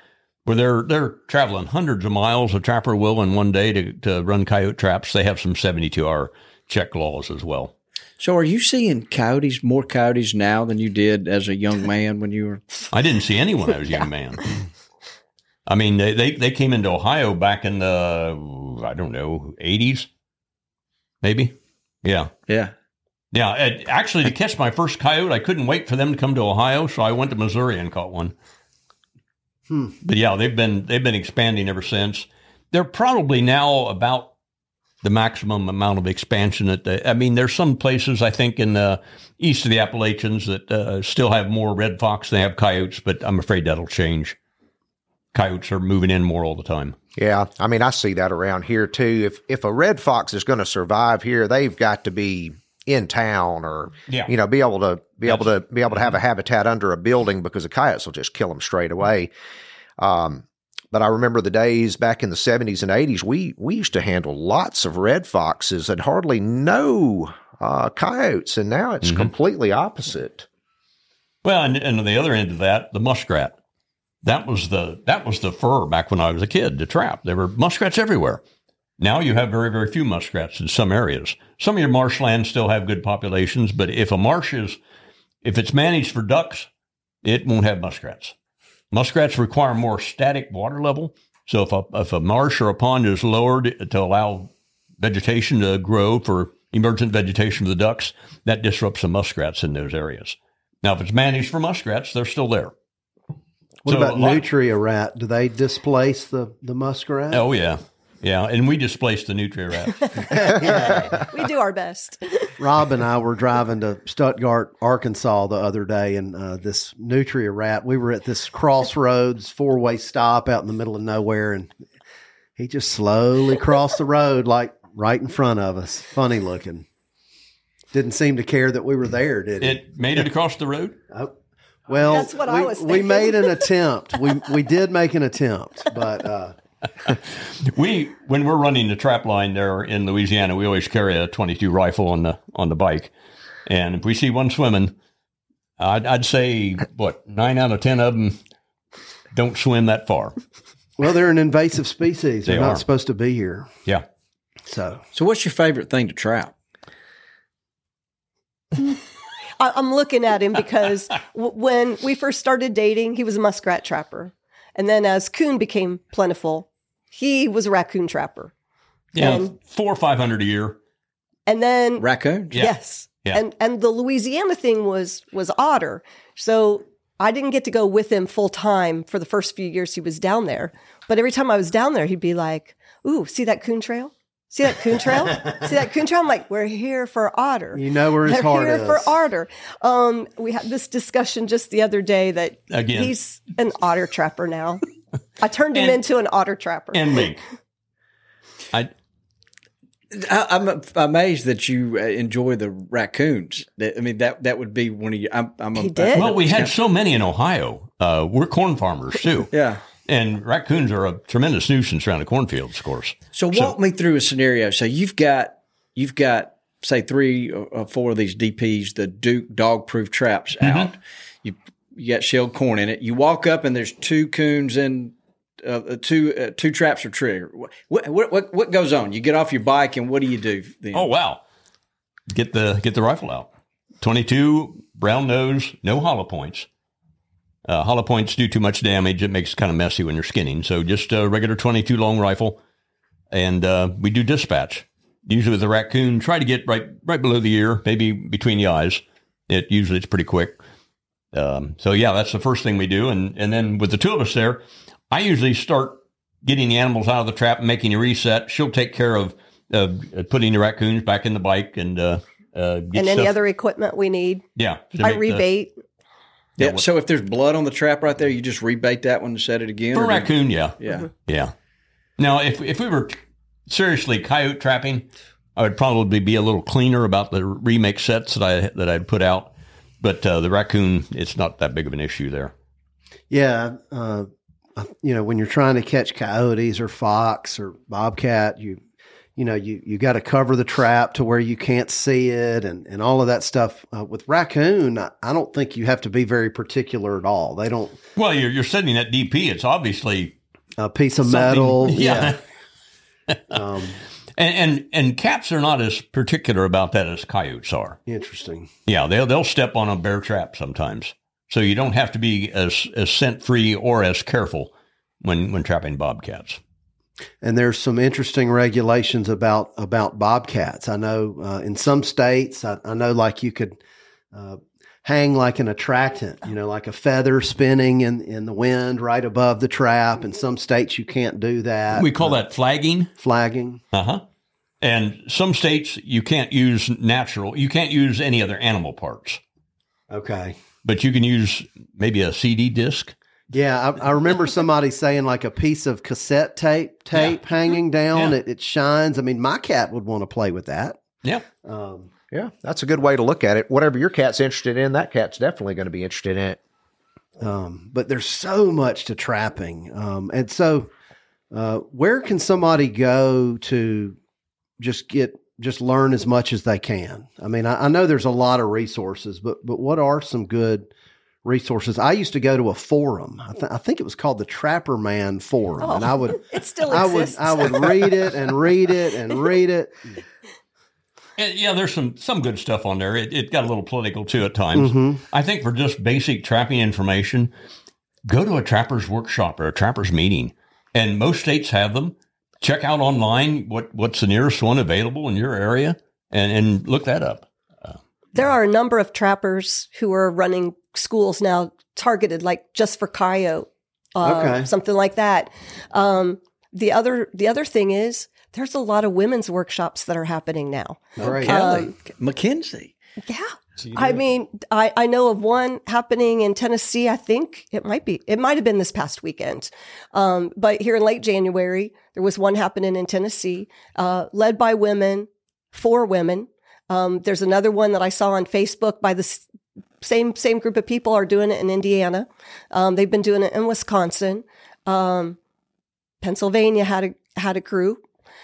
where they're they're traveling hundreds of miles a trapper will in one day to, to run coyote traps. They have some 72 hour check laws as well. So, are you seeing coyotes more coyotes now than you did as a young man when you were? I didn't see any when I was a young man. I mean, they, they, they came into Ohio back in the, I don't know, 80s, maybe. Yeah. Yeah, Yeah. Actually, to catch my first coyote, I couldn't wait for them to come to Ohio. So I went to Missouri and caught one. Hmm. But yeah, they've been, they've been expanding ever since. They're probably now about the maximum amount of expansion that they, I mean, there's some places I think in the east of the Appalachians that uh, still have more red fox than they have coyotes, but I'm afraid that'll change. Coyotes are moving in more all the time. Yeah, I mean, I see that around here too. If if a red fox is going to survive here, they've got to be in town or Yeah. you know be able to be able to be able to have a habitat under a building because the coyotes will just kill them straight away. Um, but I remember the days back in the seventies and eighties. We we used to handle lots of red foxes and hardly no uh, coyotes, and now it's completely opposite. Well, and, and on the other end of that, the muskrat. That was the that was the fur back when I was a kid. The trap. There were muskrats everywhere. Now you have very very few muskrats in some areas. Some of your marshlands still have good populations, but if a marsh is if it's managed for ducks, it won't have muskrats. Muskrats require more static water level. So if a if a marsh or a pond is lowered to allow vegetation to grow for emergent vegetation for the ducks, that disrupts the muskrats in those areas. Now, if it's managed for muskrats, they're still there. What So about nutria rat? Do they displace the, the muskrat? Oh yeah, yeah, and we displaced the nutria rat. We do our best. Rob and I were driving to Stuttgart, Arkansas the other day, and uh, this nutria rat. We were at this crossroads four way stop out in the middle of nowhere, and he just slowly crossed the road, like right in front of us. Funny looking. Didn't seem to care that we were there, did he? it made it across the road. Oh, well, That's what I we, was we made an attempt. We we did make an attempt, but uh, we when we're running the trap line there in Louisiana, we always carry a 22 rifle on the on the bike, and if we see one swimming, I'd, I'd say what nine out of ten of them don't swim that far. Well, they're an invasive species. They They're not are. supposed to be here. Yeah, So So, what's your favorite thing to trap? I, I'm looking at him because when we first started dating, he was a muskrat trapper. And then as coon became plentiful, he was a raccoon trapper. yeah, And- four or five hundred a year. And then Raccoons? Yeah. Yes. Yeah. And and the Louisiana thing was was otter. So I didn't get to go with him full time for the first few years he was down there. But every time I was down there, he'd be like, "Ooh, see that coon trail? See that coon trail? see that coon trail?" I'm like, "We're here for otter. you know where his heart is. They're heart here is. for otter." Um, we had this discussion just the other day that Again. he's an otter trapper now. I turned him And- into an otter trapper. And mink. I I, I'm amazed that you uh, enjoy the raccoons. That- I mean, that that would be one of you. I'm, I'm He a, did? well, we had so many in Ohio. Uh, we're corn farmers too. Yeah. And raccoons are a tremendous nuisance around the cornfields, of course. So walk me through a scenario. So you've got you've got say three or or four of these DPs, the Duke dog proof traps out. You you got shelled corn in it. You walk up and there's two coons and uh, two uh, two traps are triggered. What, what what what goes on? You get off your bike and what do you do? Then? Oh wow! Get the get the rifle out. Twenty two round nose, no hollow points. Uh, hollow points do too much damage. It makes it kind of messy when you're skinning. So just a regular twenty two long rifle, and uh, we do dispatch. Usually with the raccoon, try to get right right below the ear, maybe between the eyes. It usually it's pretty quick. Um, so yeah, that's the first thing we do, and and then with the two of us there, I usually start getting the animals out of the trap, and making a reset. She'll take care of uh, putting the raccoons back in the bike and uh, uh, and any stuff- other equipment we need. Yeah, I make the- rebait. yeah. So if there's blood on the trap right there, you just rebait that one and set it again. for or do- raccoon. Yeah, Yeah. yeah. Now, if if we were seriously coyote trapping, I would probably be a little cleaner about the remake sets that I that I'd put out. But uh, the raccoon, it's not that big of an issue there. Yeah, uh, you know, when you're trying to catch coyotes or fox or bobcat, you you know you you got to cover the trap to where you can't see it and and all of that stuff. Uh, with raccoon, I, I don't think you have to be very particular at all. They don't Well, you're you're setting that DP. It's obviously a piece of something- metal. Yeah. Um, And, and and cats are not as particular about that as coyotes are. interesting. Yeah, they'll they'll step on a bear trap sometimes. So you don't have to be as as scent free or as careful when when trapping bobcats. And there's some interesting regulations about about bobcats. I know uh, in some states, I, I know like you could uh, hang like an attractant, you know, like a feather spinning in in the wind right above the trap. In some states, you can't do that. We call that flagging. flagging. Uh huh. And some states you can't use natural. You can't use any other animal parts, Okay. but you can use maybe a CD disc. Yeah, I, I remember somebody saying like a piece of cassette tape tape hanging down. Yeah. It, it shines. I mean, my cat would want to play with that. Yeah. Um, Yeah, that's a good way to look at it. Whatever your cat's interested in, that cat's definitely going to be interested in it. Um, but there's so much to trapping. Um, and so, uh, where can somebody go to just get, just learn as much as they can? I mean, I, I know there's a lot of resources, but, but what are some good resources? I used to go to a forum. I, th- I think it was called the Trapperman Forum. and I oh, would, It still I would. I would read it and read it and read it. And, yeah, there's some some good stuff on there. It, it got a little political too at times. Mm-hmm. I think for just basic trapping information, go to a trapper's workshop or a trapper's meeting, and most states have them. Check out online what what's the nearest one available in your area, and and look that up. There are a number of trappers who are running schools now targeted like just for coyote, uh, Okay. something like that. Um, the other the other thing is there's a lot of women's workshops that are happening now. Great. Kelly, Mackenzie. Yeah. I mean, I, I know of one happening in Tennessee. I think it might be, it might have been this past weekend. Um, but here in late January, there was one happening in Tennessee, uh, led by women, for women. Um, there's another one that I saw on Facebook by the same, same group of people are doing it in Indiana. Um, they've been doing it in Wisconsin. Um, Pennsylvania had a had a crew.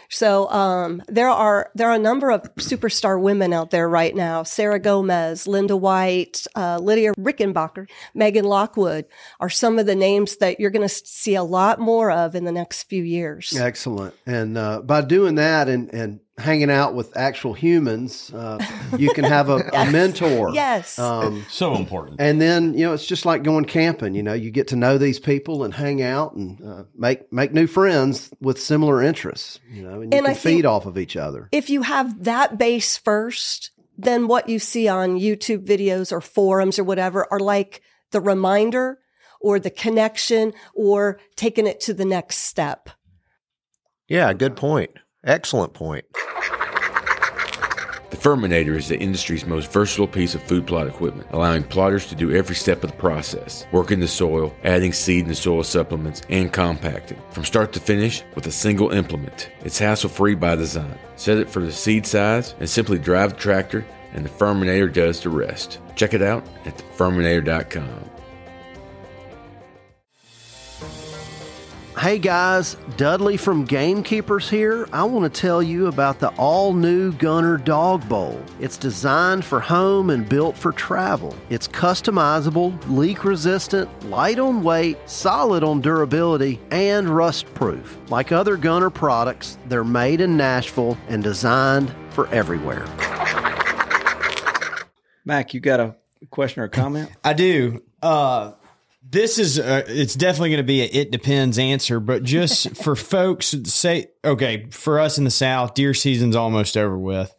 So um, there are there are a number of superstar women out there right now: Sarah Gomez, Linda White, uh, Lydia Rickenbacker, Megan Lockwood are some of the names that you're going to see a lot more of in the next few years. Excellent. And uh, by doing that and, and hanging out with actual humans, uh, you can have a, a mentor. Yes. Um, So important. and then you know it's just like going camping. You know, you get to know these people and hang out and uh, make make new friends with similar interests. You know, and you And can I feed off of each other. if you have that base first, then what you see on YouTube videos or forums or whatever are like the reminder or the connection or taking it to the next step. Yeah, good point. Excellent point. The Firminator is the industry's most versatile piece of food plot equipment, allowing plotters to do every step of the process, working the soil, adding seed and soil supplements, and compacting. From start to finish with a single implement. It's hassle-free by design. Set it for the seed size and simply drive the tractor and the Firminator does the rest. Check it out at theferminator.com. Hey guys, Dudley from Gamekeepers here. I want to tell you about the all new Gunner Dog Bowl. It's designed for home and built for travel. It's customizable, leak resistant, light on weight, solid on durability, and rust proof. Like other Gunner products, they're made in Nashville and designed for everywhere. Mac, you got a question or a comment? I do. Uh, this is uh, it's definitely going to be a it depends answer, but just for folks say okay, for us in the South, deer season's almost over with.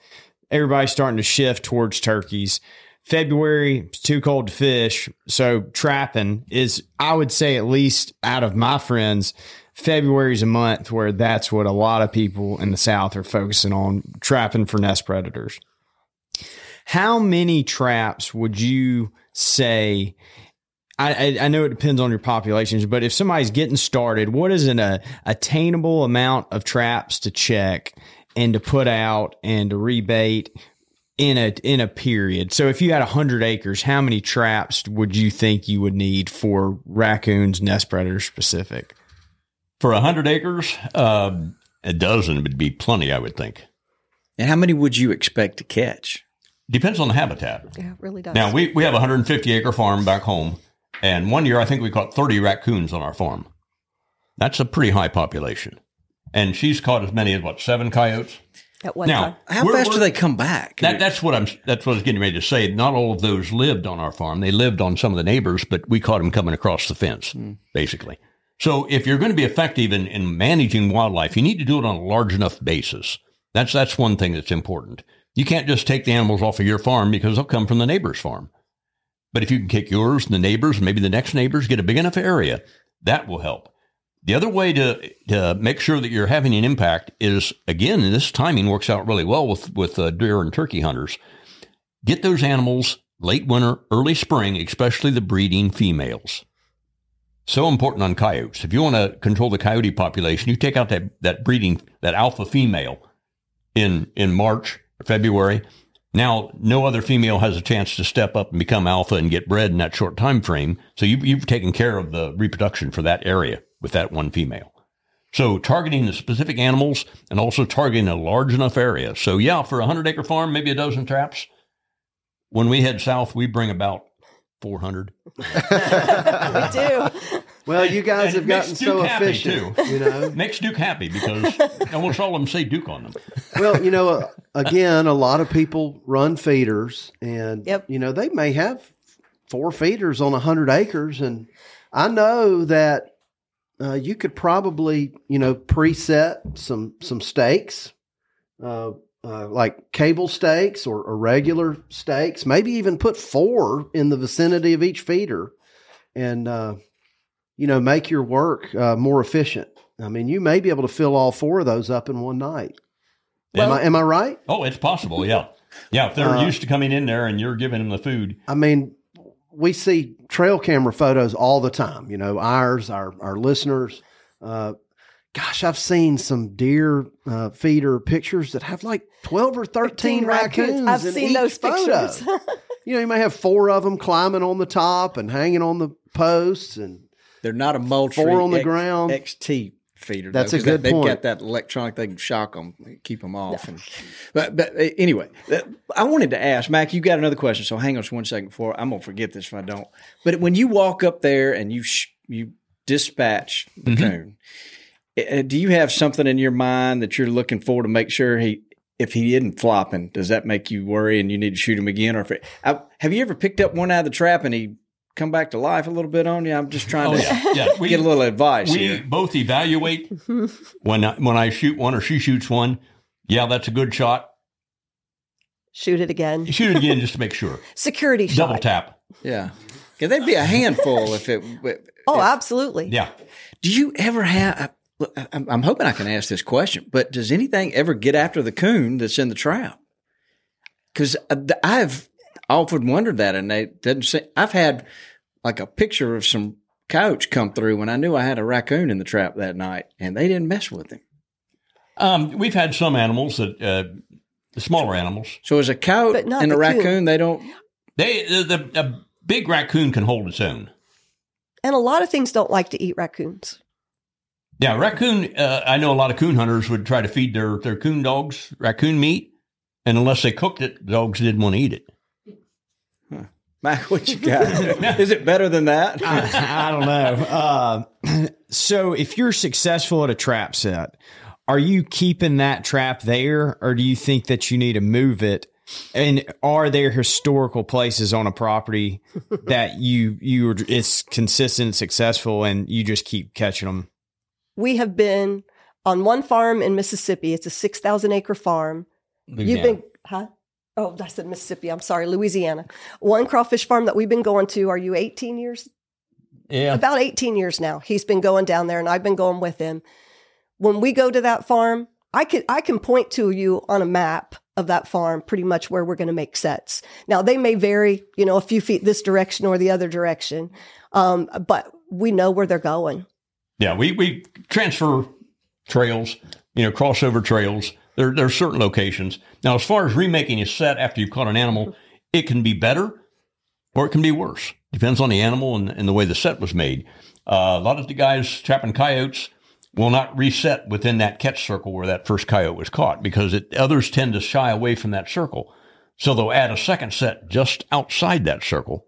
Everybody's starting to shift towards turkeys. February it's too cold to fish, so trapping is I would say at least out of my friends, February's a month where that's what a lot of people in the South are focusing on trapping for nest predators. How many traps would you say? I, I, I know it depends on your populations, but if somebody's getting started, what is an uh, attainable amount of traps to check and to put out and to rebait in a in a period? So if you had hundred acres, how many traps would you think you would need for raccoons, nest predators specific? For 100 acres, um, a dozen would be plenty, I would think. And how many would you expect to catch? Depends on the habitat. Yeah, it really does. Now, we, we have a 150 acre farm back home, and one year I think we caught 30 raccoons on our farm. That's a pretty high population. And she's caught as many as what, seven coyotes? At one Now, time. How fast do they come back? That, that's what I'm. That's what I was getting ready to say. Not all of those lived on our farm. They lived on some of the neighbors, but we caught them coming across the fence, hmm. basically. So if you're going to be effective in, in managing wildlife, you need to do it on a large enough basis. That's that's one thing that's important. You can't just take the animals off of your farm because they'll come from the neighbor's farm. But if you can kick yours and the neighbors, maybe the next neighbors, get a big enough area, that will help. The other way to, to make sure that you're having an impact is, again, this timing works out really well with, with uh, deer and turkey hunters. Get those animals late winter, early spring, especially the breeding females. So important on coyotes. If you want to control the coyote population, you take out that, that breeding, that alpha female in, in March February. Now, no other female has a chance to step up and become alpha and get bred in that short time frame. So you, you've taken care of the reproduction for that area with that one female. So targeting the specific animals and also targeting a large enough area. So yeah, for a hundred acre farm, maybe a dozen traps. When we head south, we bring about 400. we do. Well, you guys And have it makes gotten so Duke happy, efficient, too. you know. Makes Duke happy because almost all of them say Duke on them. Well, you know, uh, again, a lot of people run feeders, and Yep. you know they may have four feeders on a hundred acres, and I know that uh, you could probably, you know, preset some some stakes, uh, uh, like cable stakes or, or regular stakes. Maybe even put four in the vicinity of each feeder, and uh, you know, make your work uh, more efficient. I mean, you may be able to fill all four of those up in one night. am I am I right? Oh, it's possible. Yeah. Yeah. If they're Uh, used to coming in there and you're giving them the food. I mean, we see trail camera photos all the time. You know, ours, our our listeners. Uh, gosh, I've seen some deer uh, feeder pictures that have like twelve or thirteen raccoons. I've in seen each those photo. pictures. you know, you may have four of them climbing on the top and hanging on the posts, and They're not a Moultrie Four on the X- ground. XT feeder. That's though, a 'cause good They've got that electronic; they can shock them, keep them off. And, but but anyway, uh, I wanted to ask Mac. You got another question, so hang on just one second before I'm gonna forget this if I don't. But when you walk up there and you sh- you dispatch the Mm-hmm. coon, Uh, do you have something in your mind that you're looking for to make sure he? If he isn't flopping, does that make you worry and you need to shoot him again? Or if it, I, have you ever picked up one out of the trap and he come back to life a little bit on you? I'm just trying Oh, to yeah. Yeah. We- get a little advice we here. both evaluate when I, when I shoot one or she shoots one. Yeah, that's a good shot. Shoot it again. Shoot it again just to make sure. Security shot. Double tap. Yeah. Yeah, they'd be a handful if it. If, Oh, absolutely. Yeah. do you ever have? I'm, I'm hoping I can ask this question, but does anything ever get after the coon that's in the trap? Because I've often wondered that, and they doesn't say. I've had like a picture of some coyotes come through when I knew I had a raccoon in the trap that night, and they didn't mess with him. Um, we've had some animals that uh, the smaller animals. So as a coyote and a the coon. raccoon, they don't. They the, the a big raccoon can hold its own. And a lot of things don't like to eat raccoons. Yeah, raccoon. Uh, I know a lot of coon hunters would try to feed their their coon dogs raccoon meat, and unless they cooked it, dogs didn't want to eat it. Mac, what you got? Is it better than that? I don't know. Uh, so, if you're successful at a trap set, are you keeping that trap there, or do you think that you need to move it? And are there historical places on a property that you you it's consistent, successful, and you just keep catching them? We have been on one farm in Mississippi. It's a 6,000 acre farm. You've been, huh? Oh, I said Mississippi. I'm sorry, Louisiana. One crawfish farm that we've been going to. Are you 18 years? Yeah, About 18 years now. He's been going down there and I've been going with him. When we go to that farm, I can, I can point to you on a map of that farm pretty much where we're going to make sets. Now they may vary, you know, a few feet this direction or the other direction. Um, but we know where they're going. Yeah. We we transfer trails, you know, crossover trails. There there are certain locations. Now, as far as remaking a set after you've caught an animal, it can be better or it can be worse. Depends on the animal and, and the way the set was made. Uh, a lot of the guys trapping coyotes will not reset within that catch circle where that first coyote was caught because it, others tend to shy away from that circle. So they'll add a second set just outside that circle.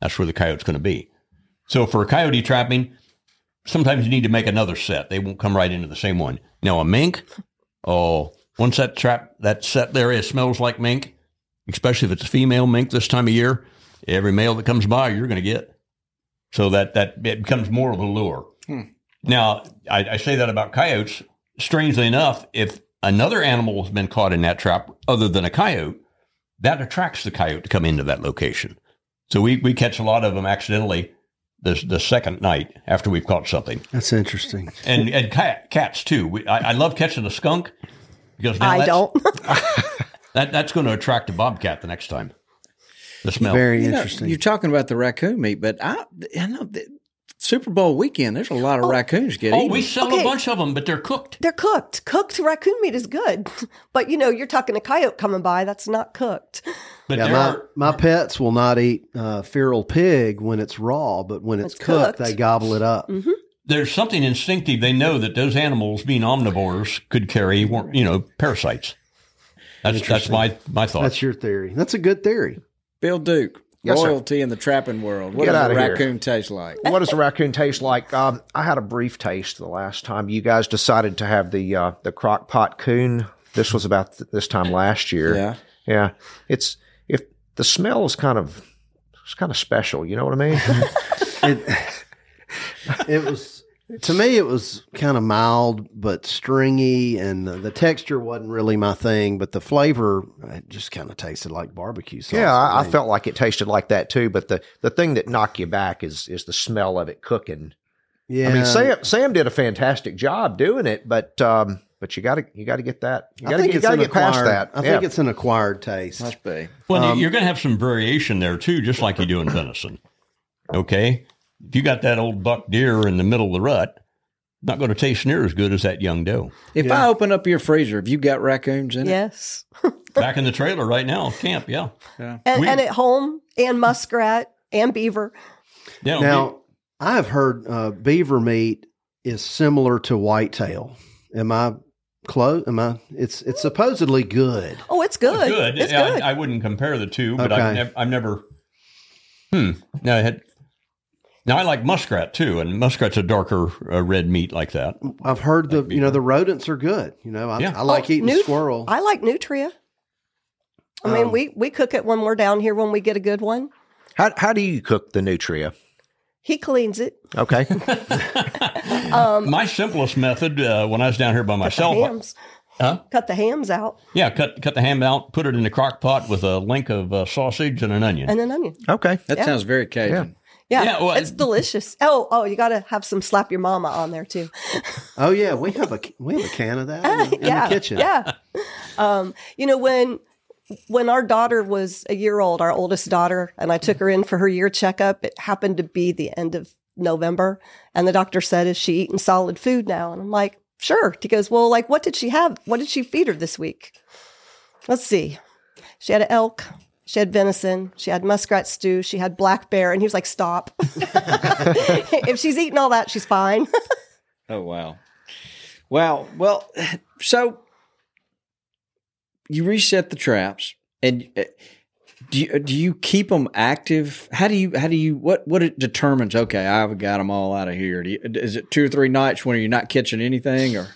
That's where the coyote's going to be. So for coyote trapping, sometimes you need to make another set. They won't come right into the same one. Now a mink, oh, once that trap that set there is smells like mink, especially if it's a female mink this time of year, every male that comes by you're going to get. So that that it becomes more of a lure. Hmm. Now I, I say that about coyotes. Strangely enough, if another animal has been caught in that trap other than a coyote, that attracts the coyote to come into that location. So we, we catch a lot of them accidentally the, the second night after we've caught something. That's interesting. And and cat, cats too. We, I, I love catching a skunk because now I that's, don't. That, that's going to attract a bobcat the next time. The smell. Very You know, interesting. you're talking about the raccoon meat, but I, I know that Super Bowl weekend, there's a lot of raccoons get oh, eaten. we sell Okay. a bunch of them, but they're cooked. They're cooked. Cooked raccoon meat is good. But you know, you're talking a coyote coming by, that's not cooked. But yeah, my, are, my pets will not eat uh, feral pig when it's raw, but when it's, It's cooked, cooked. they gobble it up. there's something instinctive. They know that those animals, being omnivores, could carry, you know, parasites. That's that's my my thought. That's your theory. That's a good theory. Bill Duke, Yes, sir. in the trapping world. What Get does a outta here. raccoon taste like? what does a raccoon taste like? Um, I had a brief taste the last time you guys decided to have the uh, the crock pot coon. This was about th- this time last year. Yeah. yeah. It's if the smell is kind of it's kind of special. You know what I mean? It, it was to me. It was kind of mild but stringy, and the, the texture wasn't really my thing. But the flavor, it just kind of tasted like barbecue sauce. yeah, I, I mean, felt like it tasted like that too. But the the thing that knocked you back is is the smell of it cooking. Yeah, I mean, Sam Sam did a fantastic job doing it, but um, but you got to you got to get that. You I got to think you it's got to an get past that. I Yeah. think it's an acquired taste. Must be. Well, Um, you're going to have some variation there too, just like you do in venison. Okay, if you got that old buck deer in the middle of the rut, not going to taste near as good as that young doe. If I open up your freezer, have you got raccoons in it? Yes. Back in the trailer right now, camp. Yeah, And, We- and at home, and muskrat, and beaver. yeah. Now, I have heard uh, beaver meat is similar to whitetail. Am I close? Am I? It's it's supposedly good. Oh, it's good. Good. It's Yeah, good. I, I wouldn't compare the two, but Okay. I've, nev- I've never. Hmm. No, I had. Now I like muskrat too, and muskrat's a darker uh, red meat like that. I've heard the you know the rodents are good. You know, I, Yeah. I like Oh, eating nu- squirrel. I like nutria. I mean, Um, we we cook it when we're down here when we get a good one. How how do you cook the nutria? He cleans it. Okay. Um, My simplest method uh, when I was down here by myself. Huh? Cut the hams out yeah, cut cut the ham out, put it in the crock pot with a link of uh, sausage and an onion. and an onion. Okay. That Yeah. sounds very Cajun. Yeah, Yeah, well, it's delicious. Oh, oh, you got to have some slap your mama on there too. oh yeah, we have a we have a can of that in, the- in yeah, the kitchen. Yeah. Um, you know when when our daughter was a year old, our oldest daughter, and I took her in for her year checkup. It happened to be the end of November, and the doctor said, "Is she eating solid food now?" And I'm like, "Sure." He goes, "Well, like what did she have? What did she feed her this week?" Let's see. She had an elk. She had venison. She had muskrat stew. She had black bear. And he was like, stop. if she's eating all that, she's fine. Oh wow. Wow. Well, so you reset the traps, and uh, do you, do you keep them active? How do you how do you what what it determines? Okay, I've got them all out of here. Do you, is it two or three nights when you're not catching anything, or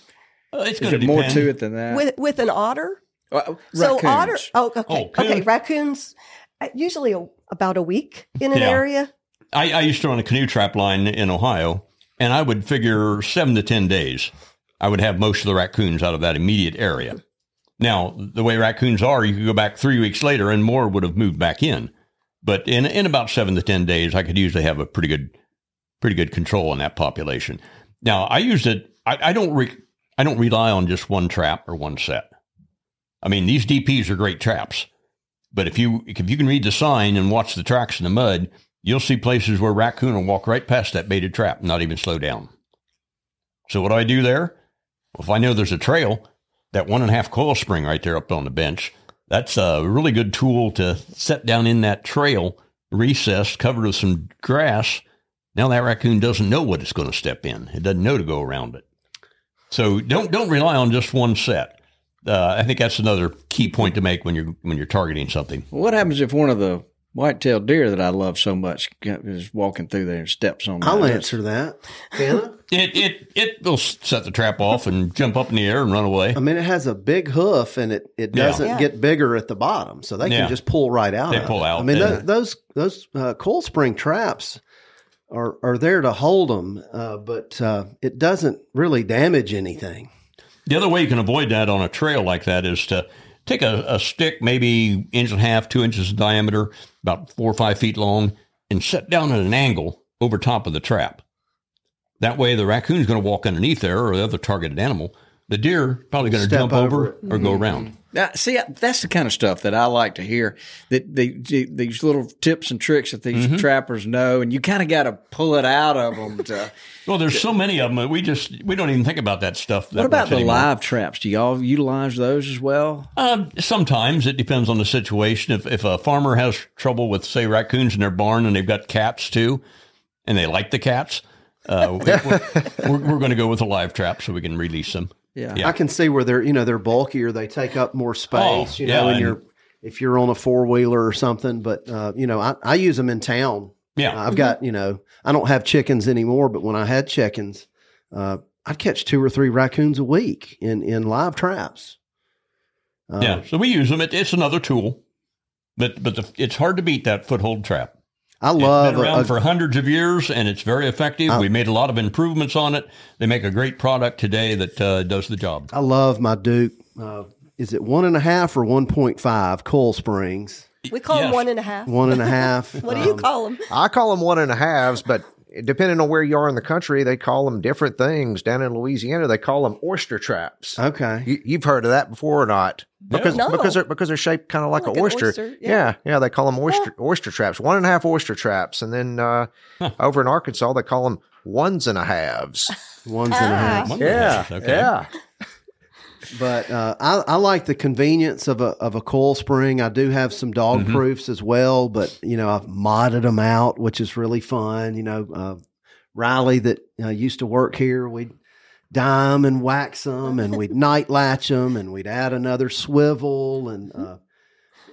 Uh, it's is it to more to it than that? with, with an otter. Uh, So raccoons. otter. Oh, okay. Oh, okay. coon. Raccoons, uh, usually a, about a week in an Yeah. area. I, I used to run a canoe trap line in Ohio, and I would figure seven to 10 days, I would have most of the raccoons out of that immediate area. Now, the way raccoons are, you could go back three weeks later and more would have moved back in. But in, in about seven to 10 days, I could usually have a pretty good, pretty good control on that population. Now, I used it, I, I don't, re, I don't rely on just one trap or one set. I mean, these DPs are great traps. But if you if you can read the sign and watch the tracks in the mud, you'll see places where raccoon will walk right past that baited trap and not even slow down. So what do I do there? Well, if I know there's a trail, that one and a half coil spring right there up on the bench, that's a really good tool to set down in that trail, recess covered with some grass. Now that raccoon doesn't know what it's going to step in. It doesn't know to go around it. So don't don't rely on just one set. Uh, I think that's another key point to make when you're when you're targeting something. What happens if one of the white-tailed deer that I love so much is walking through there and steps on? I'll my- answer that. Can It it it will set the trap off and jump up in the air and run away. I mean, it has a big hoof, and it, it doesn't Yeah. get bigger at the bottom, so they Yeah. can just pull right out. They of pull it. out, I mean, and- tho- those those uh, coil spring traps are are there to hold them, uh, but uh, it doesn't really damage anything. The other way you can avoid that on a trail like that is to take a, a stick, maybe inch and a half, two inches in diameter, about four or five feet long, and set down at an angle over top of the trap. That way, the raccoon's going to walk underneath there, or the other targeted animal. The deer probably going to jump over over, or go mm-hmm. around. Now, see, that's the kind of stuff that I like to hear. That the, the, these little tips and tricks that these trappers know, and you kind of got to pull it out of them. To, Well, there's so many of them. that We just we don't even think about that stuff. That what about the anymore. live traps? Do y'all utilize those as well? Uh, sometimes it depends on the situation. If if a farmer has trouble with say raccoons in their barn and they've got cats too, and they like the cats, uh, we're, we're, we're going to go with a live trap so we can release them. Yeah. Yeah. I can see where they're you know they're bulkier, they take up more space. Oh, you know, when and- you're if you're on a four wheeler or something. But uh, you know, I, I use them in town. Yeah. I've got you know I don't have chickens anymore, but when I had chickens, uh, I'd catch two or three raccoons a week in in live traps. Uh, yeah, so we use them. It, it's another tool, but but the, it's hard to beat that foothold trap. I It's love been around a- a- for hundreds of years, and it's very effective. I- we made a lot of improvements on it. They make a great product today that uh, does the job. I love my Duke. Uh, is it one and a half or one point five coil springs? We call them Yes. one and a half. One and a half. What do you Um, call them? I call them one and a halves, but depending on where you are in the country, they call them different things. Down in Louisiana, they call them oyster traps. Okay. You, you've heard of that before or not? Because No. because they're because they're shaped kind of like, Like an an oyster. oyster, yeah. yeah. yeah, They call them oyster oyster traps. One and a half oyster traps, and then uh, over in Arkansas they call them ones and a halves. Ones and a half. Yeah, okay. yeah. But uh, I, I like the convenience of a of a coil spring. I do have some dog Mm-hmm. proofs as well, but you know I've modded them out, which is really fun. You know, uh, Riley that uh, used to work here, we'd dime and wax them, and we'd night latch them, and we'd add another swivel. And uh,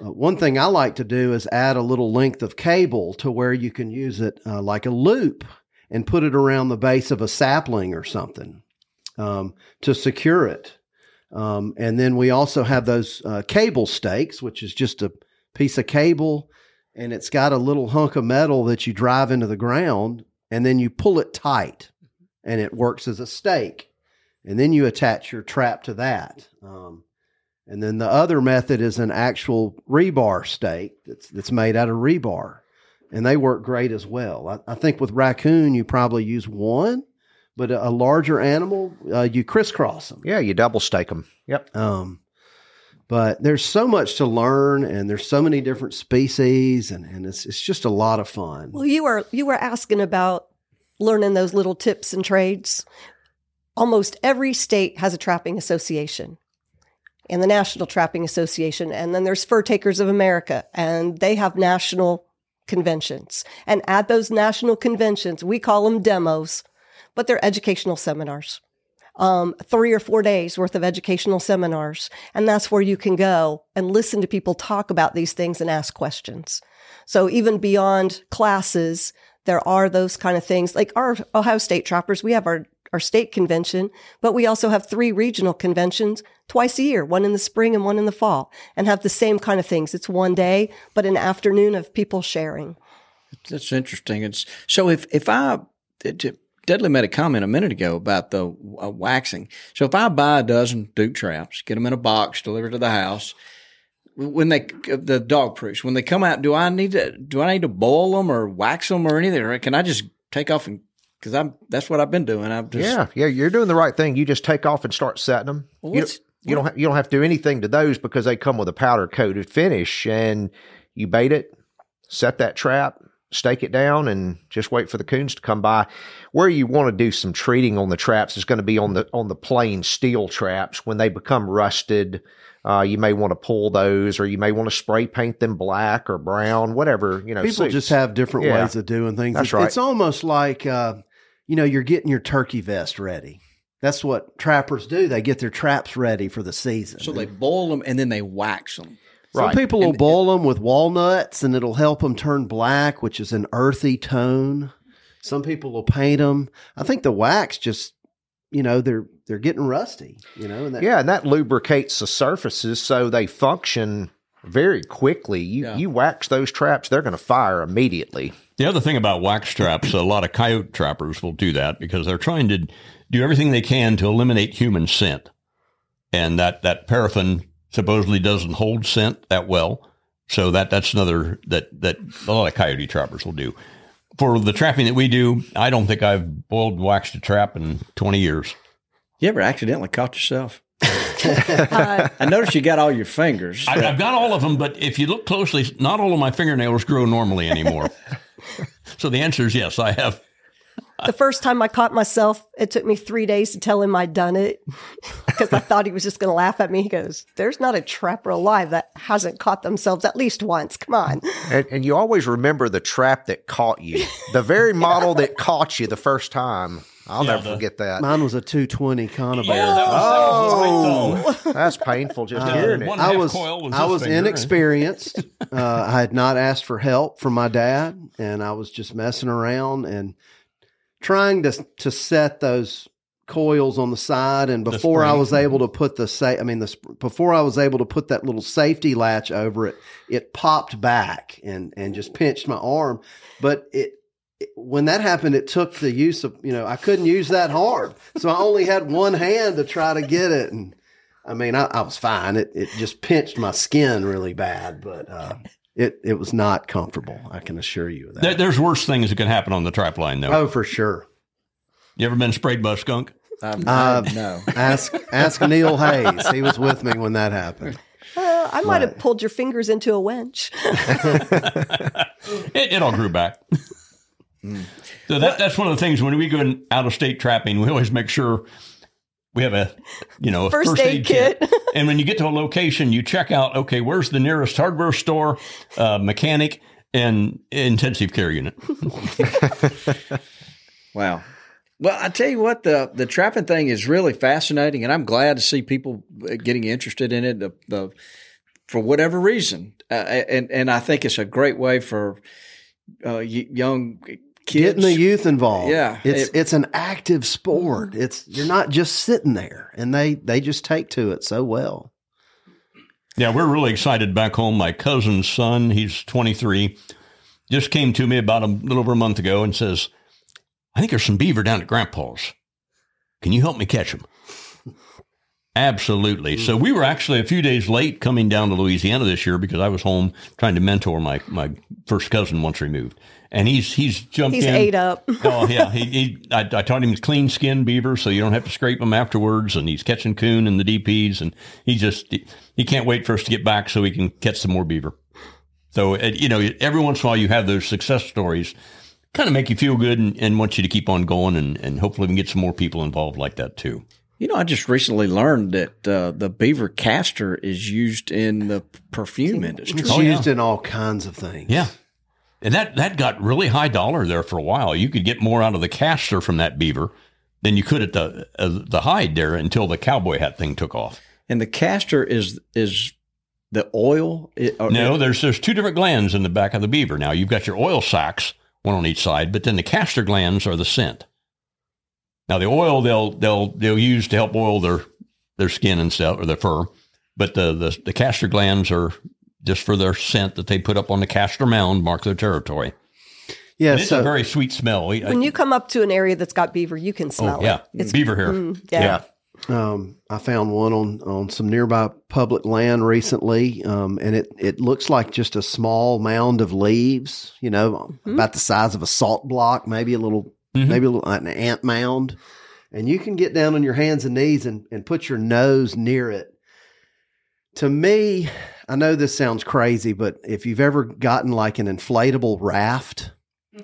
uh, one thing I like to do is add a little length of cable to where you can use it uh, like a loop and put it around the base of a sapling or something um, to secure it. Um, and then we also have those uh, cable stakes, which is just a piece of cable and it's got a little hunk of metal that you drive into the ground and then you pull it tight and it works as a stake. And then you attach your trap to that. Um, and then the other method is an actual rebar stake that's, that's made out of rebar. And they work great as well. I, I think with raccoon, you probably use one, but a, a larger animal, uh, you crisscross them. Yeah, you double stake them. Yep. Um, but there's so much to learn and there's so many different species and, and it's, it's just a lot of fun. Well, you were you were asking about learning those little tips and trades. Almost every state has a trapping association and the National Trapping Association. And then there's Fur Takers of America, and they have national conventions. And at those national conventions, we call them demos, but they're educational seminars. Um, three or four days worth of educational seminars. And that's where you can go and listen to people talk about these things and ask questions. So even beyond classes, there are those kind of things like our Ohio State Trappers. We have our, our state convention, but we also have three regional conventions twice a year, one in the spring and one in the fall, and have the same kind of things. It's one day, but an afternoon of people sharing. That's interesting. It's so if if I Dudley made a comment a minute ago about the uh, waxing. So if I buy a dozen Duke traps, get them in a box, delivered to the house, when they the dog proofs when they come out, do I need to do I need to boil them or wax them or anything? Or can I just take off and because I'm that's what I've been doing. I've just yeah yeah you're doing the right thing. You just take off and start setting them. Well, you, don't, you don't you don't have to do anything to those because they come with a powder coated finish, and you bait it, set that trap, stake it down, and just wait for the coons to come by. Where you want to do some treating on the traps is going to be on the on the plain steel traps when they become rusted. Uh, you may want to pull those, or you may want to spray paint them black or brown, whatever you know. People suits. just have different Yeah. ways of doing things. That's It's- right. It's almost like, uh, you know, you're getting your turkey vest ready. That's what trappers do. They get their traps ready for the season. so they boil them and then they wax them. Some people will boil them with walnuts and it'll help them turn black, which is an earthy tone. Some people will paint them. I think the wax just, you know, they're they're getting rusty, you know. And that, Yeah, and that lubricates the surfaces so they function very quickly. You you wax those traps, they're going to fire immediately. The other thing about wax traps, a lot of coyote trappers will do that because they're trying to do everything they can to eliminate human scent. And that, that paraffin supposedly doesn't hold scent that well. So that, that's another that, that a lot of coyote trappers will do. For the trapping that we do, I don't think I've boiled and waxed a trap in 20 years. You ever accidentally caught yourself? I noticed you got all your fingers. I, I've got all of them, but if you look closely, not all of my fingernails grow normally anymore. so the answer is yes, I have. The first time I caught myself, it took me three days to tell him I'd done it because I thought he was just going to laugh at me. He goes, There's not a trapper alive that hasn't caught themselves at least once. Come on. And, and you always remember the trap that caught you, the very model that caught you the first time. I'll Yeah, never the- forget that. Mine was a 220 Conibear. oh, that's painful just Uh, hearing it. I was, I was inexperienced. uh, I had not asked for help from my dad, and I was just messing around and trying to to set those coils on the side. And before I was able to put the sa- I mean, the before I was able to put that little safety latch over it, it popped back and and just pinched my arm. But it. it- When that happened, it took the use of, you know, I couldn't use that hard. So I only had one hand to try to get it. And I mean, I, I was fine. It it just pinched my skin really bad, but uh, it it was not comfortable. I can assure you of that. There, there's worse things that can happen on the trap line, though. Oh, for sure. You ever been sprayed by a skunk? Uh, no. Ask ask Neil Hayes. He was with me when that happened. Uh, I might have pulled your fingers into a wench. It, it all grew back. So that, that's one of the things when we go in out of state trapping, we always make sure we have a you know a First aid kit. and when you get to a location, you check out okay, where's the nearest hardware store, uh, mechanic, and intensive care unit. Wow. Well, I tell you what, the the trapping thing is really fascinating, and I'm glad to see people uh, getting interested in it. The, the for whatever reason, uh, and and I think it's a great way for uh, young kids getting the youth involved. Yeah, it's it- it's an active sport. It's you're not just sitting there, and they they just take to it so well. Yeah, we're really excited back home. My cousin's son, he's 23, just came to me about a little over a month ago and says, I think there's some beaver down at Grandpa's. Can you help me catch them? Absolutely. So we were actually a few days late coming down to Louisiana this year because I was home trying to mentor my, my first cousin once removed. And he's he's jumped He's in. ate up. oh yeah, he, he I, I taught him clean skin beaver, so you don't have to scrape them afterwards. And he's catching coon and the DPs, and he just he, he can't wait for us to get back so he can catch some more beaver. So uh, you know, every once in a while you have those success stories, kind of make you feel good and, and want you to keep on going, and and hopefully we can get some more people involved like that too. You know, I just recently learned that uh, the beaver castor is used in the perfume industry. It's Oh, yeah. used in all kinds of things. Yeah. And that, that got really high dollar there for a while. You could get more out of the castor from that beaver than you could at the uh, the hide there until the cowboy hat thing took off. And the castor is is the oil. It, or- No, there's there's two different glands in the back of the beaver. Now you've got your oil sacs, one on each side, but then the castor glands are the scent. Now the oil they'll they'll they'll use to help oil their their skin and stuff or their fur, but the the, the castor glands are just for their scent that they put up on the castor mound, mark their territory. Yeah, And it's so a very sweet smell. We- When you come up to an area that's got beaver, you can smell oh, yeah, it. It's beaver hair. mm, yeah. Um, I found one on, on some nearby public land recently, um, and it, it looks like just a small mound of leaves, you know, about the size of a salt block, maybe a little, maybe a little, an ant mound. And you can get down on your hands and knees and, and put your nose near it. To me, I know this sounds crazy, but if you've ever gotten like an inflatable raft,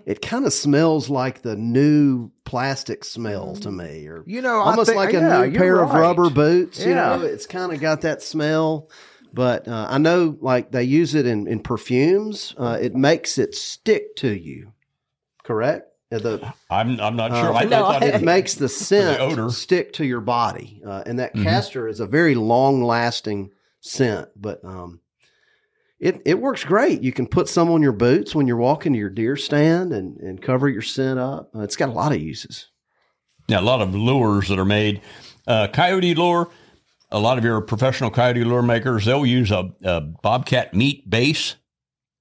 it kind of smells like the new plastic smell to me, or You know, almost think- like a yeah, new you're pair of rubber boots. You Yeah. know, it's kind of got that smell. But uh, I know, like they use it in, in perfumes. Uh, it makes it stick to you. Correct? Uh, The, I'm I'm not sure. uh, I, I thought it it, makes the scent odor. stick to your body, uh, and that Mhm. castor is a very long lasting scent. But um, it it works great. You can put some on your boots when you're walking to your deer stand and and cover your scent up. Uh, it's got a lot of uses. yeah, a lot of lures that are made. Uh, coyote lure. A lot of your professional coyote lure makers they'll use a, a bobcat meat base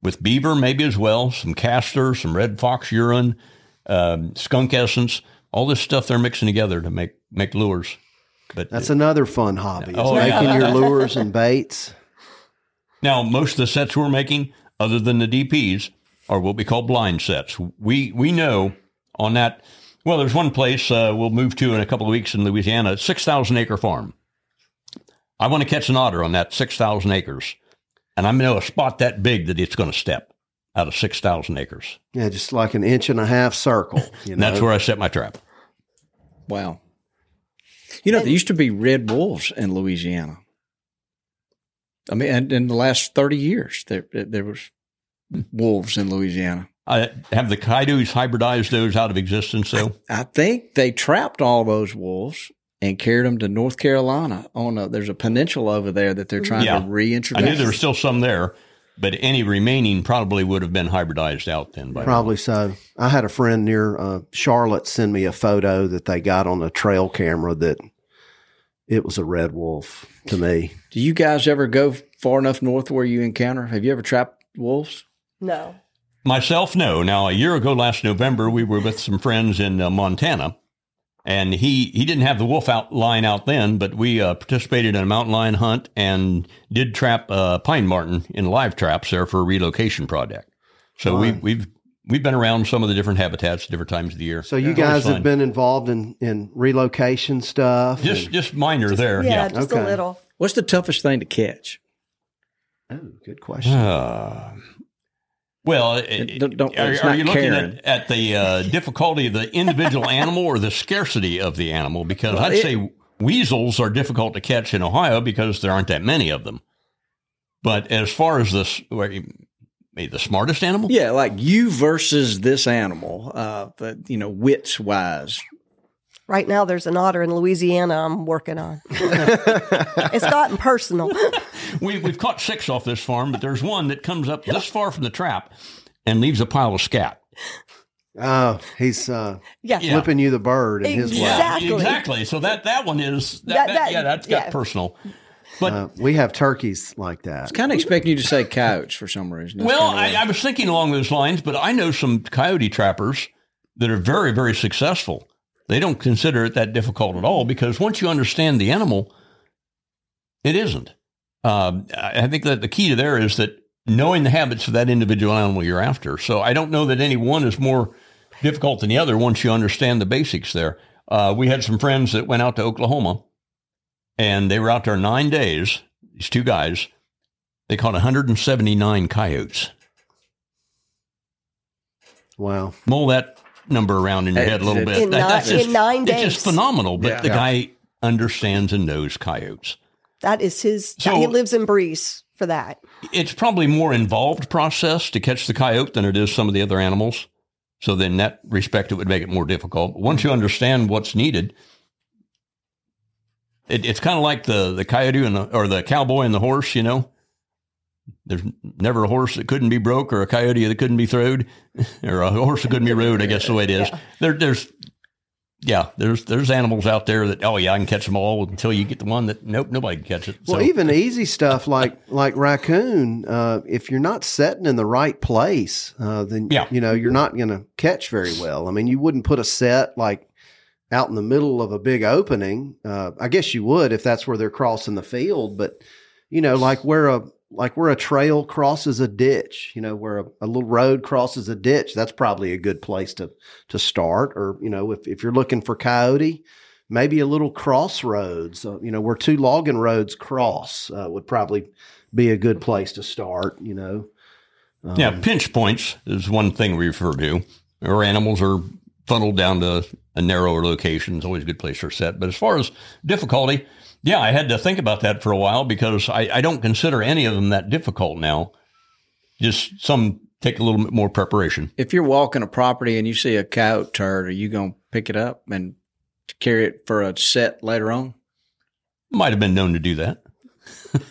with beaver maybe as well, some castor, some red fox urine, um, skunk essence, all this stuff they're mixing together to make make lures. But That's another fun hobby. Is Oh, yeah. making your lures and baits. Now, most of the sets we're making, other than the DPs, are what we call blind sets. We we know on that. Well, there's one place uh, we'll move to in a couple of weeks in Louisiana, six thousand acre farm. I want to catch an otter on that six thousand acres, and I know a spot that big that it's going to step out of six thousand acres. Yeah, just like an inch and a half circle. You And that's where I set my trap. Wow. You know, there used to be red wolves in Louisiana. I mean, and in the last 30 years, there, there was wolves in Louisiana. I have the coyotes hybridized those out of existence, though. I think they trapped all those wolves and carried them to North Carolina on a, there's a peninsula over there that they're trying Yeah. to reintroduce. I knew there were still some there, but any remaining probably would have been hybridized out then. By now. Probably so. I had a friend near uh, Charlotte send me a photo that they got on a trail camera that it was a red wolf to me. Do you guys ever go far enough north where you encounter? Have you ever trapped wolves? No. Myself, no. Now, a year ago, last November, we were with some friends in uh, Montana, and he he didn't have the wolf out line out then, but we uh, participated in a mountain lion hunt and did trap uh, pine marten in live traps there for a relocation project. So we, we've we've been around some of the different habitats, different times of the year. So you It's always guys have been involved in, in relocation stuff. just and- just minor there, Yeah, yeah. just Okay. a little. What's the toughest thing to catch? oh, good question. Uh, well, it- Don't- don't- are, are you looking at, at the uh, difficulty of the individual animal or the scarcity of the animal? Because Well, I'd it- say weasels are difficult to catch in Ohio because there aren't that many of them. But as far as this, Maybe the smartest animal? Yeah, like you versus this animal, uh, but you know, wits wise. Right now, there's an otter in Louisiana I'm working on. it's gotten personal. we, we've caught six off this farm, but there's one that comes up this far from the trap and leaves a pile of scat. Oh, he's uh, Yeah. Yeah. flipping you the bird in his way. Exactly. exactly. So that that one is that, That- that- that- yeah, that's got yeah. personal. But Uh, we have turkeys like that. I was kind of expecting you to say couch for some reason. That's well, kinda I, I was thinking along those lines, but I know some coyote trappers that are very, very successful. They don't consider it that difficult at all because once you understand the animal, it isn't. Um, I I think that the key to there is that knowing the habits of that individual animal you're after. So I don't know that any one is more difficult than the other once you understand the basics there. Uh, we had some friends that went out to Oklahoma and they were out there nine days. These two guys, they caught 179 coyotes. Wow. Mull that number around in your Hey, head a little it- bit. In That- nine- that's in nine It's just phenomenal. But Yeah. the Yeah. guy understands and knows coyotes. That is his. So- he lives and breathes for that. It's probably more involved process to catch the coyote than it is some of the other animals. So then, in that respect, it would make it more difficult. But once you understand what's needed, it, it's kind of like the the coyote and the, or the cowboy and the horse. You know, there's never a horse that couldn't be broke or a coyote that couldn't be throwed or a horse that couldn't be rode. I guess the way it is. There, there's yeah, there's there's animals out there that oh yeah I can catch them all until you get the one that nope nobody can catch it. Well, So- even easy stuff like like raccoon, uh, if you're not setting in the right place, uh, then Yeah. you know you're not going to catch very well. I mean, you wouldn't put a set like out in the middle of a big opening. Uh, I guess you would if that's where they're crossing the field, but you know, like where a like where a trail crosses a ditch, you know, where a, a little road crosses a ditch, that's probably a good place to to start. Or you know, if if you're looking for coyote, maybe a little crossroads, uh, you know, where two logging roads cross uh, would probably be a good place to start. You know, Um, Yeah, pinch points is one thing we refer to. Or animals are funneled down to a narrower location. It's always a good place for set. But as far as difficulty, yeah, I had to think about that for a while because I, I don't consider any of them that difficult now. Just some take a little bit more preparation. If you're walking a property and you see a coyote turd, are you going to pick it up and carry it for a set later on? Might have been known to do that.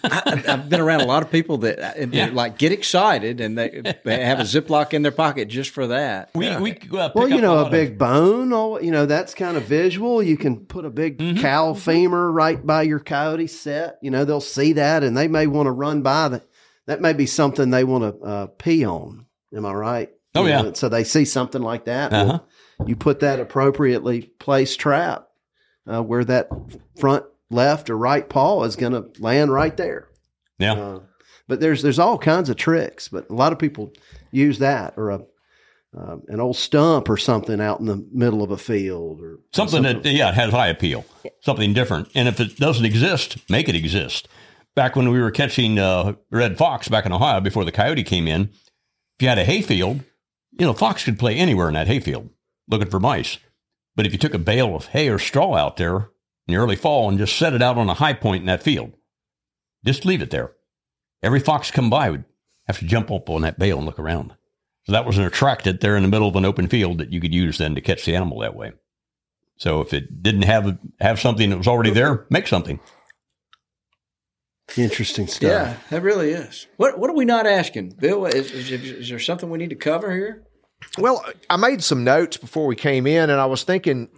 I, I've been around a lot of people that uh, Yeah. like get excited and they, they have a Ziploc in their pocket just for that. We, we uh, well, you know, lot a of- big bone, oh, you know, that's kind of visual. You can put a big Mm-hmm. cow femur right by your coyote set. You know, they'll see that and they may want to run by that. That may be something they want to uh, pee on. Am I right? Oh, You yeah. know, so they see something like that. Uh-huh. you put that appropriately placed trap uh, where that front left or right paw is going to land right there. yeah. Uh, but there's there's all kinds of tricks, but a lot of people use that or a uh, an old stump or something out in the middle of a field or something that yeah it has high appeal. Something different. And if it doesn't exist make it exist. Back when we were catching uh, red fox back in ohio before the coyote came in if you had a hayfield you know fox could play anywhere in that hayfield looking for mice. But if you took a bale of hay or straw out there in the early fall and just set it out on a high point in that field just leave it there every fox come by would have to jump up on that bale and look around so that was an attractant there in the middle of an open field that you could use then to catch the animal that way. So if it didn't have have something that was already there, make something. interesting stuff. Yeah, that really is. What What are we not asking, Bill? Is, is, is there something we need to cover here? Well, I made some notes before we came in, and I was thinking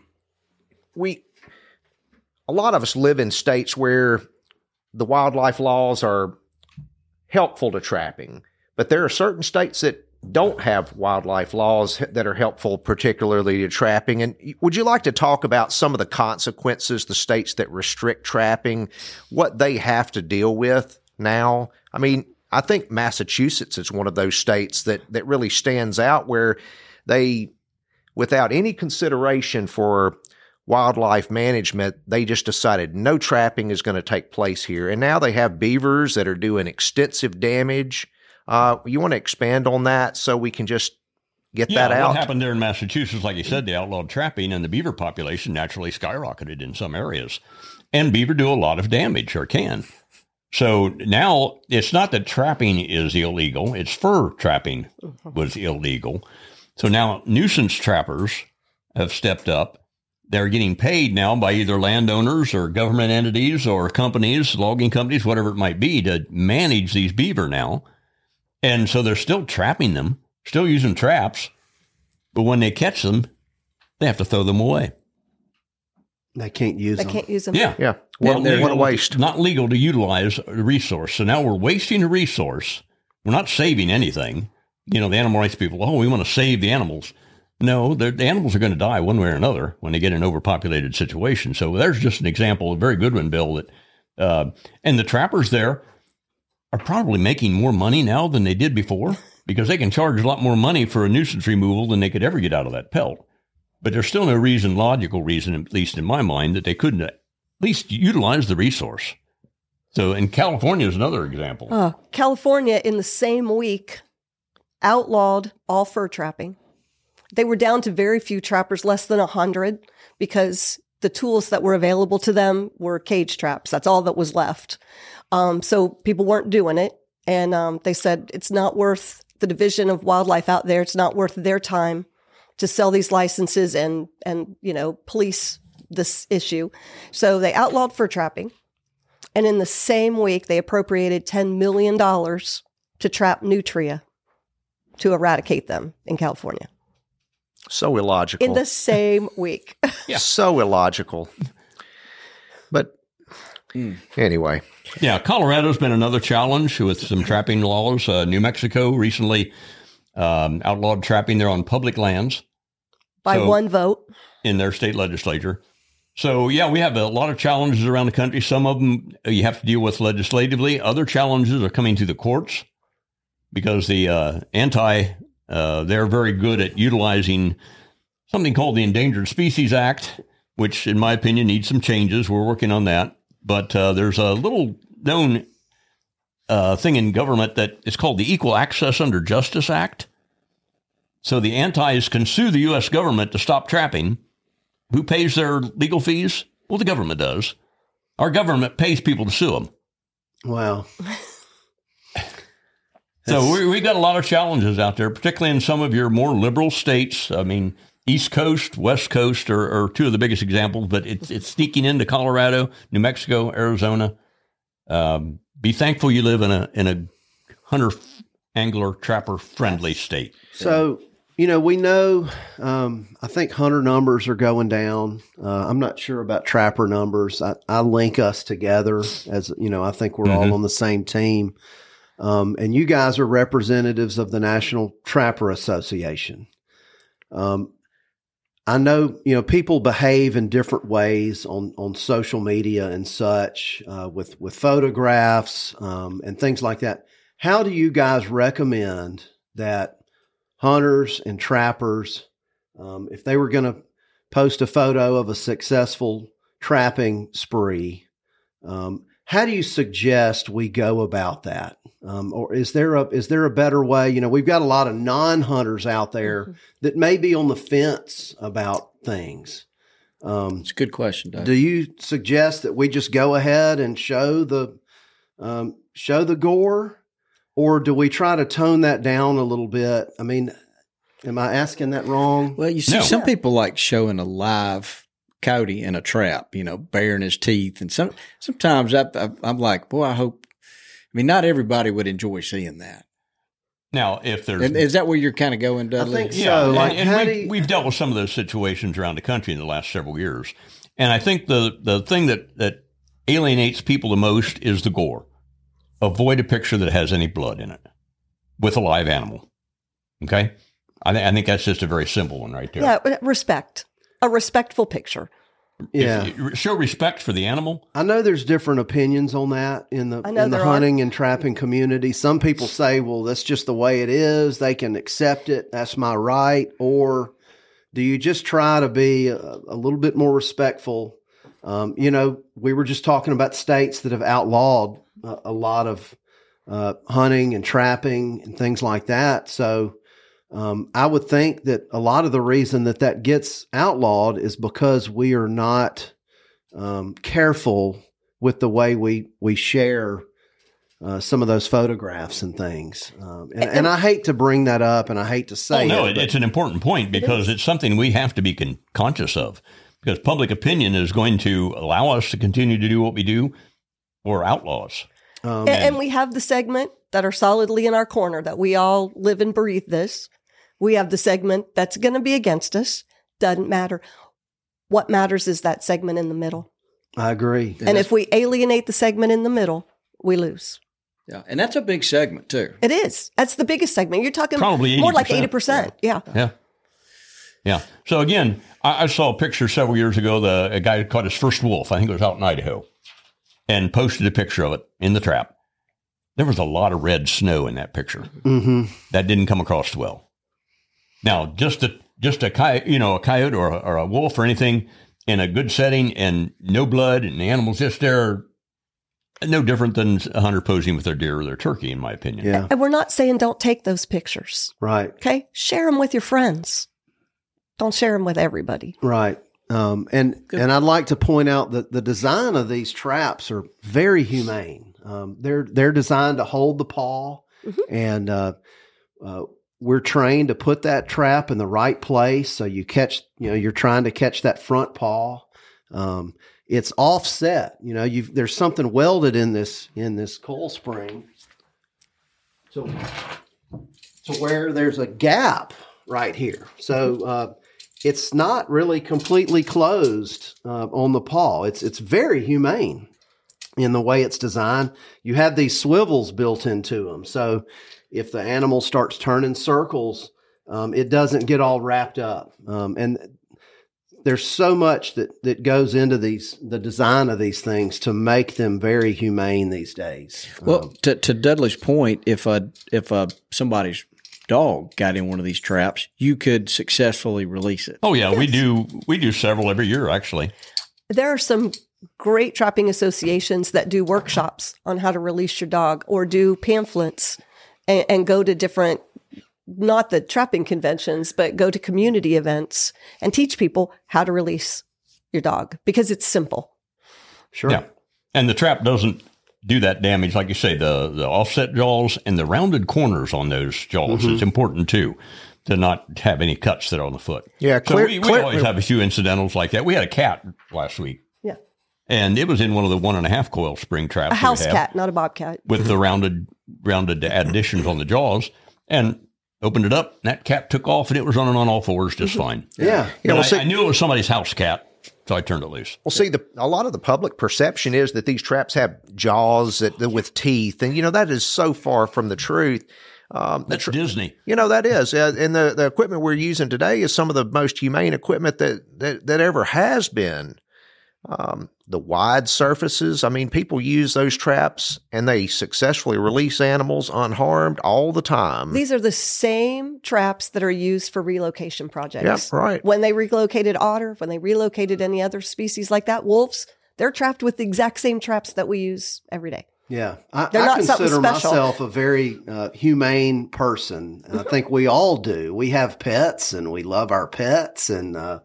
we a lot of us live in states where the wildlife laws are helpful to trapping, but there are certain states that don't have wildlife laws that are helpful, particularly to trapping. And would you like to talk about some of the consequences, the states that restrict trapping, what they have to deal with now? I mean, I think Massachusetts is one of those states that, that really stands out where they, without any consideration for wildlife management, they just decided no trapping is going to take place here. And now they have beavers that are doing extensive damage. Uh, you want to expand on that so we can just get Yeah, that out? what happened there in Massachusetts, like you said, they outlawed trapping, and the beaver population naturally skyrocketed in some areas. And beaver do a lot of damage, or can. So now it's not that trapping is illegal; it's fur trapping was illegal. So now nuisance trappers have stepped up. They're getting paid now by either landowners or government entities or companies, logging companies, whatever it might be, to manage these beaver now. And so they're still trapping them, still using traps. But when they catch them, they have to throw them away. They can't use They them. can't use them. Yeah. Yeah. What, Not what a waste. Not legal to utilize a resource. So now we're wasting a resource. We're not saving anything. You know, the animal rights people, oh, we want to save the animals. No, the animals are going to die one way or another when they get in an overpopulated situation. So there's just an example, a very good one, Bill. That uh, and the trappers there are probably making more money now than they did before because they can charge a lot more money for a nuisance removal than they could ever get out of that pelt. But there's still no reason, logical reason, at least in my mind, that they couldn't at least utilize the resource. So, and California is another example. Uh, California, in the same week, outlawed all fur trapping. They were down to very few trappers, less than a 100, because the tools that were available to them were cage traps. That's all that was left. Um, so people weren't doing it. And um, they said it's not worth the division of wildlife out there. It's not worth their time to sell these licenses and, and, you know, police this issue. So they outlawed fur trapping. And in the same week, they appropriated $10 million to trap nutria to eradicate them in California. So illogical. In the same week. yeah. So illogical. But anyway, Yeah, Colorado's been another challenge with some trapping laws. Uh, New Mexico recently um, outlawed trapping there on public lands By So- one vote. in their state legislature. So, yeah, we have a lot of challenges around the country. Some of them you have to deal with legislatively. Other challenges are coming to the courts because the uh, anti, uh, they're very good at utilizing something called the Endangered Species Act, which, in my opinion, needs some changes. We're working on that. But uh, there's a little known uh, thing in government that is called the Equal Access Under Justice Act. So the antis can sue the U.S. government to stop trapping. Who pays their legal fees? Well, the government does. Our government pays people to sue them. Wow. So we, we got a lot of challenges out there, particularly in some of your more liberal states. I mean, East Coast, West Coast are, are two of the biggest examples, but it's it's sneaking into Colorado, New Mexico, Arizona. Um, be thankful you live in a in a hunter angler trapper friendly state. So, you know, we know, um, I think hunter numbers are going down. Uh, I'm not sure about trapper numbers. I, I link us together as, you know, I think we're all on the same team. Um, and you guys are representatives of the National Trapper Association. Um, I know, you know, people behave in different ways on, on social media and such, uh, with, with photographs, um, and things like that. How do you guys recommend that hunters and trappers, um, if they were going to post a photo of a successful trapping spree, um, how do you suggest we go about that? Um, or is there a is there a better way? You know, we've got a lot of non hunters out there that may be on the fence about things. Um, It's a good question, Doug. do you suggest that we just go ahead and show the um, show the gore, or do we try to tone that down a little bit? I mean, am I asking that wrong? Well, you see, No. some people like showing a live coyote in a trap, you know, baring his teeth, and some sometimes I, I, I'm like, boy, I hope. I mean, not everybody would enjoy seeing that. Now, if there's And is that where you're kind of going, I Dudley? think so. Yeah, and, like, and how we, do you- we've dealt with some of those situations around the country in the last several years. And I think the, the thing that, that alienates people the most is the gore. Avoid a picture that has any blood in it with a live animal. Okay? I, th- I think that's just a very simple one right there. Yeah, respect. A respectful picture. yeah, If- show respect for the animal. I know there's different opinions on that in the in the there are. hunting and trapping community. Some people say, "Well, that's just the way it is. They can accept it. That's my right." Or do you just try to be a, a little bit more respectful? Um, you know, we were just talking about states that have outlawed a, a lot of uh, hunting and trapping and things like that. So. Um, I would think that a lot of the reason that that gets outlawed is because we are not um, careful with the way we we share uh, some of those photographs and things. Um, and, and I hate to bring that up, and I hate to say Oh, no, it, it, it's an important point because it's something we have to be con- conscious of because public opinion is going to allow us to continue to do what we do or outlaws. um, and, and we have the segment that are solidly in our corner that we all live and breathe this. We have the segment that's going to be against us. Doesn't matter. What matters is that segment in the middle. I agree. And if we alienate the segment in the middle, we lose. Yeah, and that's a big segment too. It is. That's the biggest segment. You're talking Probably more like 80%. 80%. Yeah. Yeah. Yeah. So again, I, I saw a picture several years ago. The a guy caught his first wolf. I think it was out in Idaho, and posted a picture of it in the trap. There was a lot of red snow in that picture. hmm That didn't come across well. Now, just a just a coyote, you know, a coyote or a, or a wolf or anything in a good setting and no blood and the animals just there, no different than a hunter posing with their deer or their turkey, in my opinion. Yeah. And we're not saying don't take those pictures. Right. Okay. Share them with your friends. Don't share them with everybody. Right. Um, and and I'd like to point out that the design of these traps are very humane. Um, they're they're designed to hold the paw, and uh, uh, we're trained to put that trap in the right place. So you catch, you know, you're trying to catch that front paw. Um, it's offset. You know, you've there's something welded in this in this coil spring to to where there's a gap right here. So uh, it's not really completely closed uh, on the paw. It's it's very humane in the way it's designed. You have these swivels built into them, so if the animal starts turning circles, um, it doesn't get all wrapped up. Um, and there's so much that that goes into these the design of these things to make them very humane these days. Well, to, to Dudley's point, if a if a somebody's dog got in one of these traps, you could successfully release it. Oh yeah, we do. We do several every year, actually. There are some great trapping associations that do workshops on how to release your dog or do pamphlets and, and go to different, not the trapping conventions, but go to community events and teach people how to release your dog because it's simple. Sure. Yeah, and the trap doesn't do that damage, like you say. The the offset jaws and the rounded corners on those jaws. Mm-hmm. It's important too to not have any cuts that are on the foot. Yeah, So clear- we, we clear- always have a few incidentals like that. We had a cat last week. Yeah. And it was in one of the one and a half coil spring traps. A house cat, not a bobcat. with the rounded rounded additions on the jaws and opened it up. And that cat took off and it was running on all fours just fine. Yeah. Yeah, well, I, see- I knew it was somebody's house cat, so I turned it loose. Well, see, the a lot of the public perception is that these traps have jaws that, that with teeth, and you know that is so far from the truth. Um, That's Disney. You know that is, uh, and the, the equipment we're using today is some of the most humane equipment that that, that ever has been. Um, the wide surfaces. I mean, people use those traps and they successfully release animals unharmed all the time. These are the same traps that are used for relocation projects. Yeah, right. When they relocated otter, when they relocated any other species like that, wolves, they're trapped with the exact same traps that we use every day. Yeah, I, They're I not something consider special. myself a very uh, humane person, and I think we all do. We have pets, and we love our pets, and uh,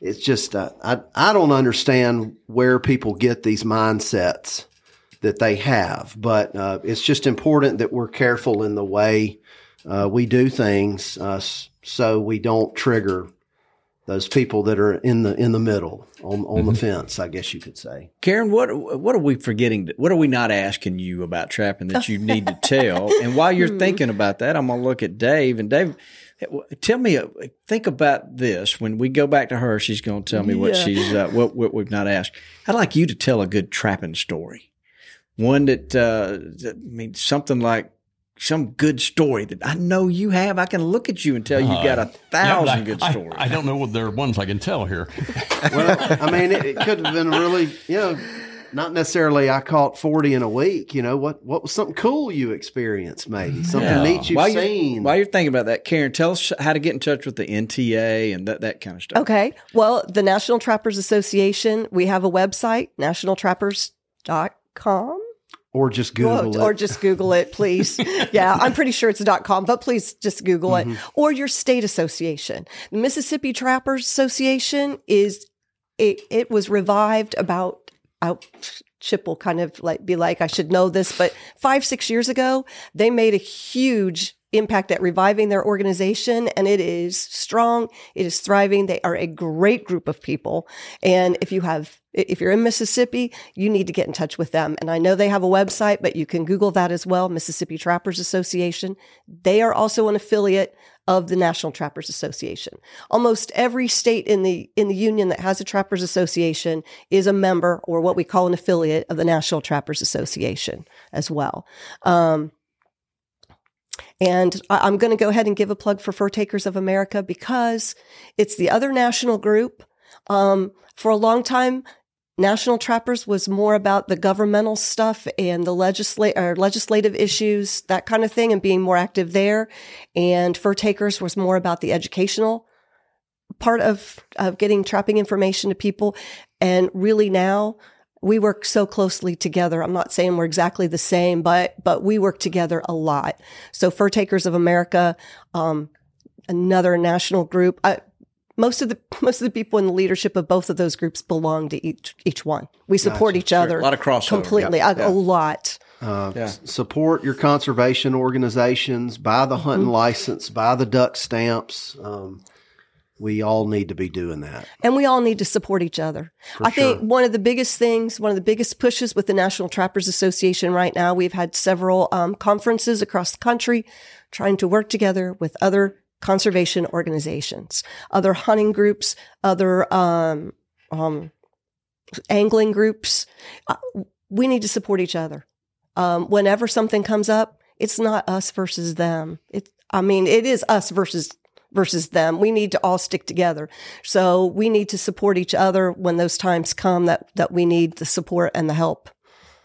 it's just uh, I I don't understand where people get these mindsets that they have, but uh, it's just important that we're careful in the way uh, we do things, uh, so we don't trigger those people that are in the in the middle on on the fence. I guess you could say. Karen, what what are we forgetting? What are we not asking you about trapping that you need to tell? and while you're thinking about that, I'm gonna look at Dave. And Dave, tell me, uh, think about this. When we go back to her, she's gonna tell me what she's uh, what what we've not asked. I'd like you to tell a good trapping story, one that, uh, that I mean something like. Some good story that I know you have. I can look at you and tell you got a Uh, Yeah, thousand I- good I- stories. I, don't know what there are ones I can tell here. well, I mean, it, it could have been really, you know, not necessarily. I caught forty in a week. You know, what what was something cool you experienced? Maybe something Yeah. neat you've while You're, seen. while you're thinking about that, Karen, tell us how to get in touch with the NTA and that, that kind of stuff. Okay. Well, the National Trappers Association, we have a website, nationaltrappers.com. or just Google Or- Or it. just Google it, please. yeah, I'm pretty sure it's dot .com, but please just Google Mm-hmm. it. Or your state association. The Mississippi Trappers Association is it, it was revived about Chip will kind of like be like, I should know this, but five, six years ago, they made a huge impact at reviving their organization and it is strong. It is thriving. They are a great group of people. And if you have, if you're in Mississippi, you need to get in touch with them. And I know they have a website, but you can Google that as well. Mississippi Trappers Association. They are also an affiliate of the National Trappers Association. Almost every state in the in the union that has a Trappers Association is a member or what we call an affiliate of the National Trappers Association as well. Um, and I- I'm going to go ahead and give a plug for Fur Takers of America because it's the other national group. Um, for a long time, National Trappers was more about the governmental stuff and the legislate or legislative issues, that kind of thing, and being more active there. And Fur Takers was more about the educational part of of getting trapping information to people. And really now we work so closely together. I'm not saying we're exactly the same, but but we work together a lot. So Fur Takers of America, um, another national group. I, most of the most of the people in the leadership of both of those groups belong to each each one. We support Gotcha. each Sure. other. A lot of crossover. completely. Yeah. A, Yeah. a lot. Uh, Yeah. s- Support your conservation organizations. Buy the hunting Mhm. license. Buy the duck stamps. Um, we all need to be doing that. and we all need to support each other. For I think sure. one of the biggest things, one of the biggest pushes with the National Trappers Association right now, we've had several um, conferences across the country trying to work together with other conservation organizations, other hunting groups, other um, um, angling groups. Uh, we need to support each other. Um, whenever something comes up, it's not us versus them. It, I mean, it is us versus versus them. We need to all stick together. So we need to support each other when those times come that that we need the support and the help.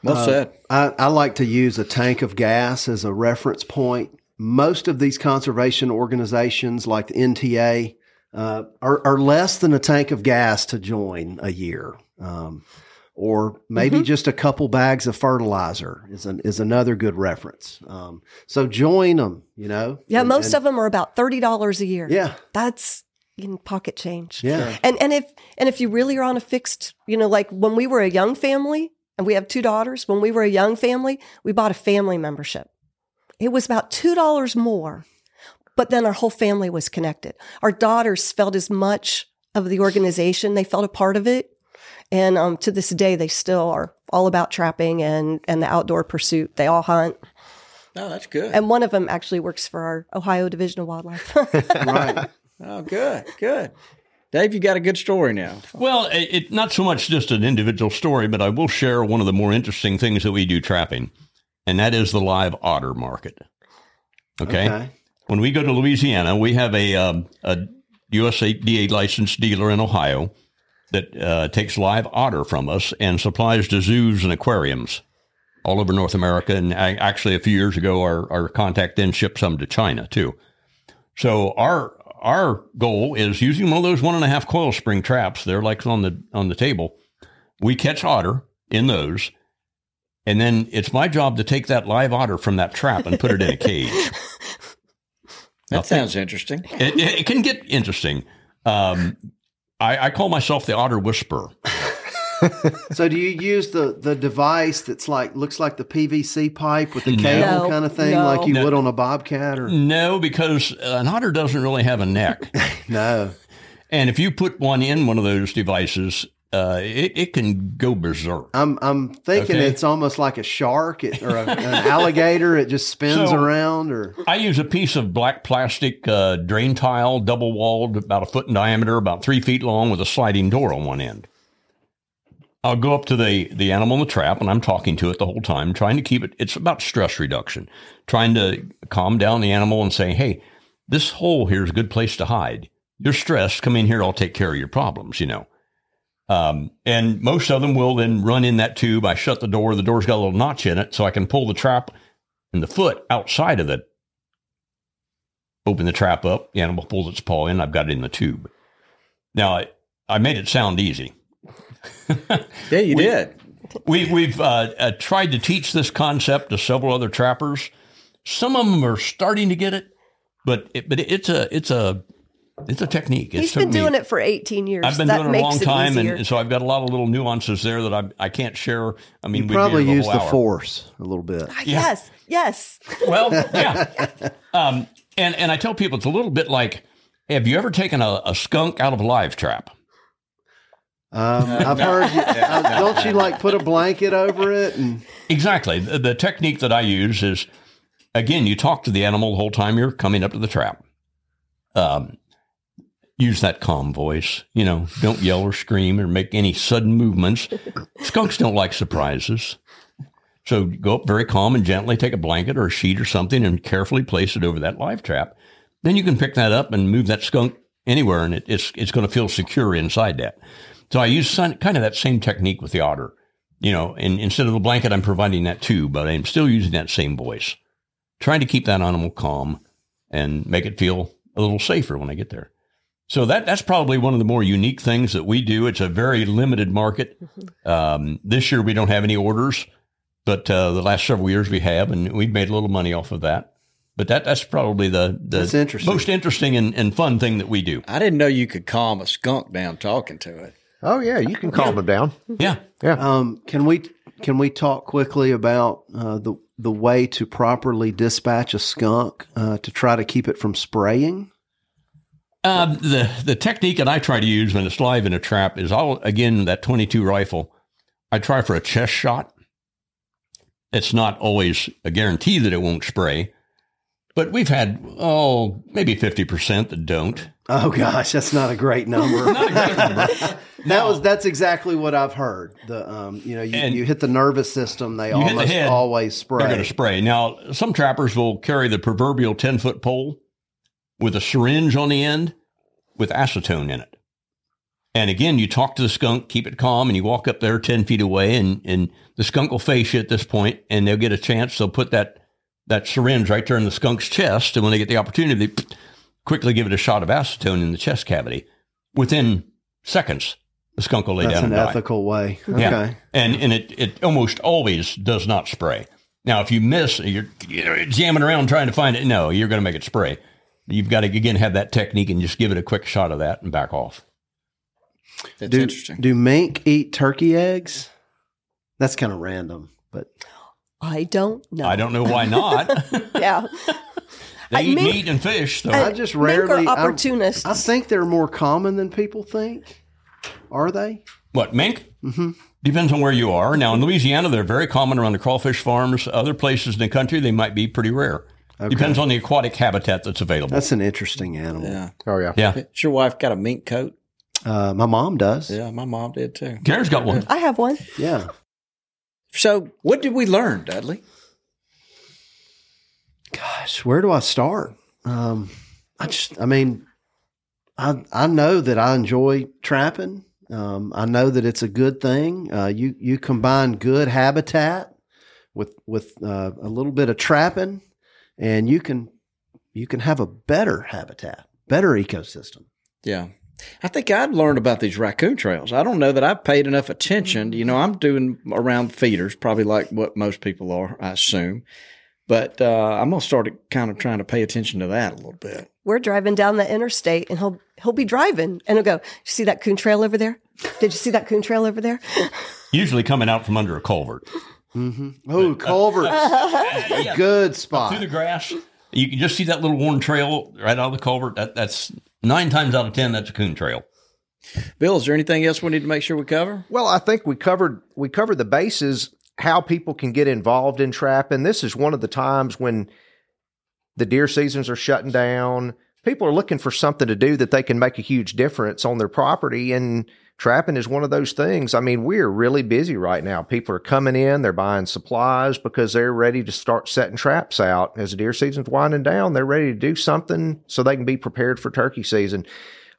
Well Uh, said. I, I like to use a tank of gas as a reference point. Most of these conservation organizations, like the NTA, uh, are, are less than a tank of gas to join a year, um, or maybe Mhm. just a couple bags of fertilizer is an, is another good reference. Um, so join them. You know, Yeah, And- most and- of them are about thirty dollars a year. Yeah. that's in pocket change. Yeah. and and if and if you really are on a fixed, you know, like when we were a young family and we have two daughters, when we were a young family, we bought a family membership. It was about two dollars more, but then our whole family was connected. Our daughters felt as much of the organization; they felt a part of it. And um, to this day, they still are all about trapping and, and the outdoor pursuit. They all hunt. Oh, that's good. And one of them actually works for our Ohio Division of Wildlife. right. Oh, good, good. Dave, you got a good story now. Well, it, it not so much just an individual story, but I will share one of the more interesting things that we do trapping, and that is the live otter market. Okay. Okay. When we go to Louisiana, we have a, um, a USDA licensed dealer in Ohio that uh, takes live otter from us and supplies to zoos and aquariums all over North America. And I, actually, a few years ago, our, our contact then shipped some to China too. So our our goal is using one of those one and a half coil spring traps. They're like on the on the table. We catch otter in those, and then it's my job to take that live otter from that trap and put it in a cage. Now, That sounds interesting. It, it, it can get interesting. Um, I, I call myself the otter whisperer. So do you use the the device that's like looks like the PVC pipe with the No. cable No, kind of thing, no. like you No. would on a bobcat, or No, because an otter doesn't really have a neck. no? And if you put one in one of those devices, uh, it, it can go berserk. I'm I'm thinking Okay. it's almost like a shark it, or a, an alligator. It just spins So- around, or I use a piece of black plastic uh, drain tile, double walled, about a foot in diameter, about three feet long, with a sliding door on one end. I'll go up to the, the animal in the trap and I'm talking to it the whole time, trying to keep it. It's about stress reduction, trying to calm down the animal and say, hey, this hole here is a good place to hide. You're stressed. Come in here. I'll take care of your problems, you know. Um, and most of them will then run in that tube. I shut the door. The door's got a little notch in it so I can pull the trap and the foot outside of it open the trap up. The animal pulls its paw in. I've got it in the tube. Now, I, I made it sound easy. Yeah, you We- did. We, we've uh, uh, tried to teach this concept to several other trappers. Some of them are starting to get it, but it, but it's a it's a It's a technique. It's He's been doing it for 18 years. I've been that doing it a long time, easier. and so I've got a lot of little nuances there that I I can't share. I mean, You we'd probably here use whole the hour. force a little bit. Yes, yes. Well, yeah. Um, and and I tell people it's a little bit like, have you ever taken a, a skunk out of a live trap? Um, I've heard. You, uh, don't you like put a blanket over it and Exactly. The, the technique that I use is, again, you talk to the animal the whole time you're coming up to the trap. Um, use that calm voice. You know, don't yell or scream or make any sudden movements. Skunks don't like surprises. So go up very calm and gently, take a blanket or a sheet or something and carefully place it over that live trap. Then you can pick that up and move that skunk anywhere and it, it's, it's going to feel secure inside that. So I use kind of that same technique with the otter. You know, and instead of the blanket, I'm providing that too, but I'm still using that same voice, trying to keep that animal calm and make it feel a little safer when I get there. So that that's probably one of the more unique things that we do. It's a very limited market. Um, this year we don't have any orders, but uh, the last several years we have, and we've made a little money off of that. But that that's probably the the That's interesting. most interesting and, and fun thing that we do. I didn't know you could calm a skunk down talking to it. Oh yeah, you can calm them down. Yeah, yeah. Um, can we can we talk quickly about uh, the the way to properly dispatch a skunk uh, to try to keep it from spraying? Um, the the technique that I try to use when it's live in a trap is I'll again that 22 rifle. I try for a chest shot. It's not always a guarantee that it won't spray, but we've had oh maybe 50 percent that don't. Oh gosh, that's not a great number. Not a great number. That was that's exactly what I've heard. The um, you know, you, And- you hit the nervous system, they hit the almost head, always spray. They're going to spray. Now, some trappers will carry the proverbial 10 foot pole with a syringe on the end with acetone in it. And again, you talk to the skunk, keep it calm, and you walk up there 10 feet away, and, and the skunk will face you at this point, and they'll get a chance. They'll put that, that syringe right there in the skunk's chest. And when they get the opportunity, they quickly give it a shot of acetone in the chest cavity. Within seconds, the skunk will lay That's down an and die. ethical way. Yeah. Okay. And and it, it almost always does not spray. Now, if you miss, you're, you're jamming around trying to find it. No, you're going to make it spray. You've got to again have that technique and just give it a quick shot of that and back off. That's do, interesting. Do mink eat turkey eggs? That's kind of random, but I don't know. I don't know why not. Yeah. they I eat mean- meat and fish. though. I just Mink are rarely. I- opportunists. I, think they're more common than people think. Are they? what mink? Mm-hmm. Depends on where you are. Now in Louisiana, they're very common around the crawfish farms. Other places in the country, they might be pretty rare. Depends on the aquatic habitat that's available. That's an interesting animal. Yeah. Oh yeah. yeah, Has your wife got a mink coat? Uh, my mom does. Yeah, my mom did too. Karen's got one. I have one. Yeah. So, what did we learn, Dudley? Gosh, where do I start? Um, I just, I mean, I I know that I enjoy trapping. Um, I know that it's a good thing. Uh, you you combine good habitat with with uh, a little bit of trapping, and you can you can have a better habitat, better ecosystem. Yeah. I think I'd learned about these raccoon trails. I don't know that I've paid enough attention. You know, I'm doing around feeders, probably like what most people are, I assume. But uh, I'm gonna start kind of trying to pay attention to that a little bit. We're driving down the interstate and he'll he'll be driving and he'll go, "You see that coon trail over there? Did you see that coon trail over there?" Usually coming out from under a culvert. Oh, culverts, good spot. through the grass. You can just see that little worn trail right out of the culvert. That, that's nine times out of ten, that's a coon trail. Bill, is there anything else we need to make sure we cover? Well, I think we covered we covered the bases how people can get involved in trapping. This is one of the times when the deer seasons are shutting down. People are looking for something to do that they can make a huge difference on their property and trapping is one of those things. I mean, we're really busy right now. People are coming in, they're buying supplies because they're ready to start setting traps out. As the deer season's winding down, they're ready to do something so they can be prepared for turkey season.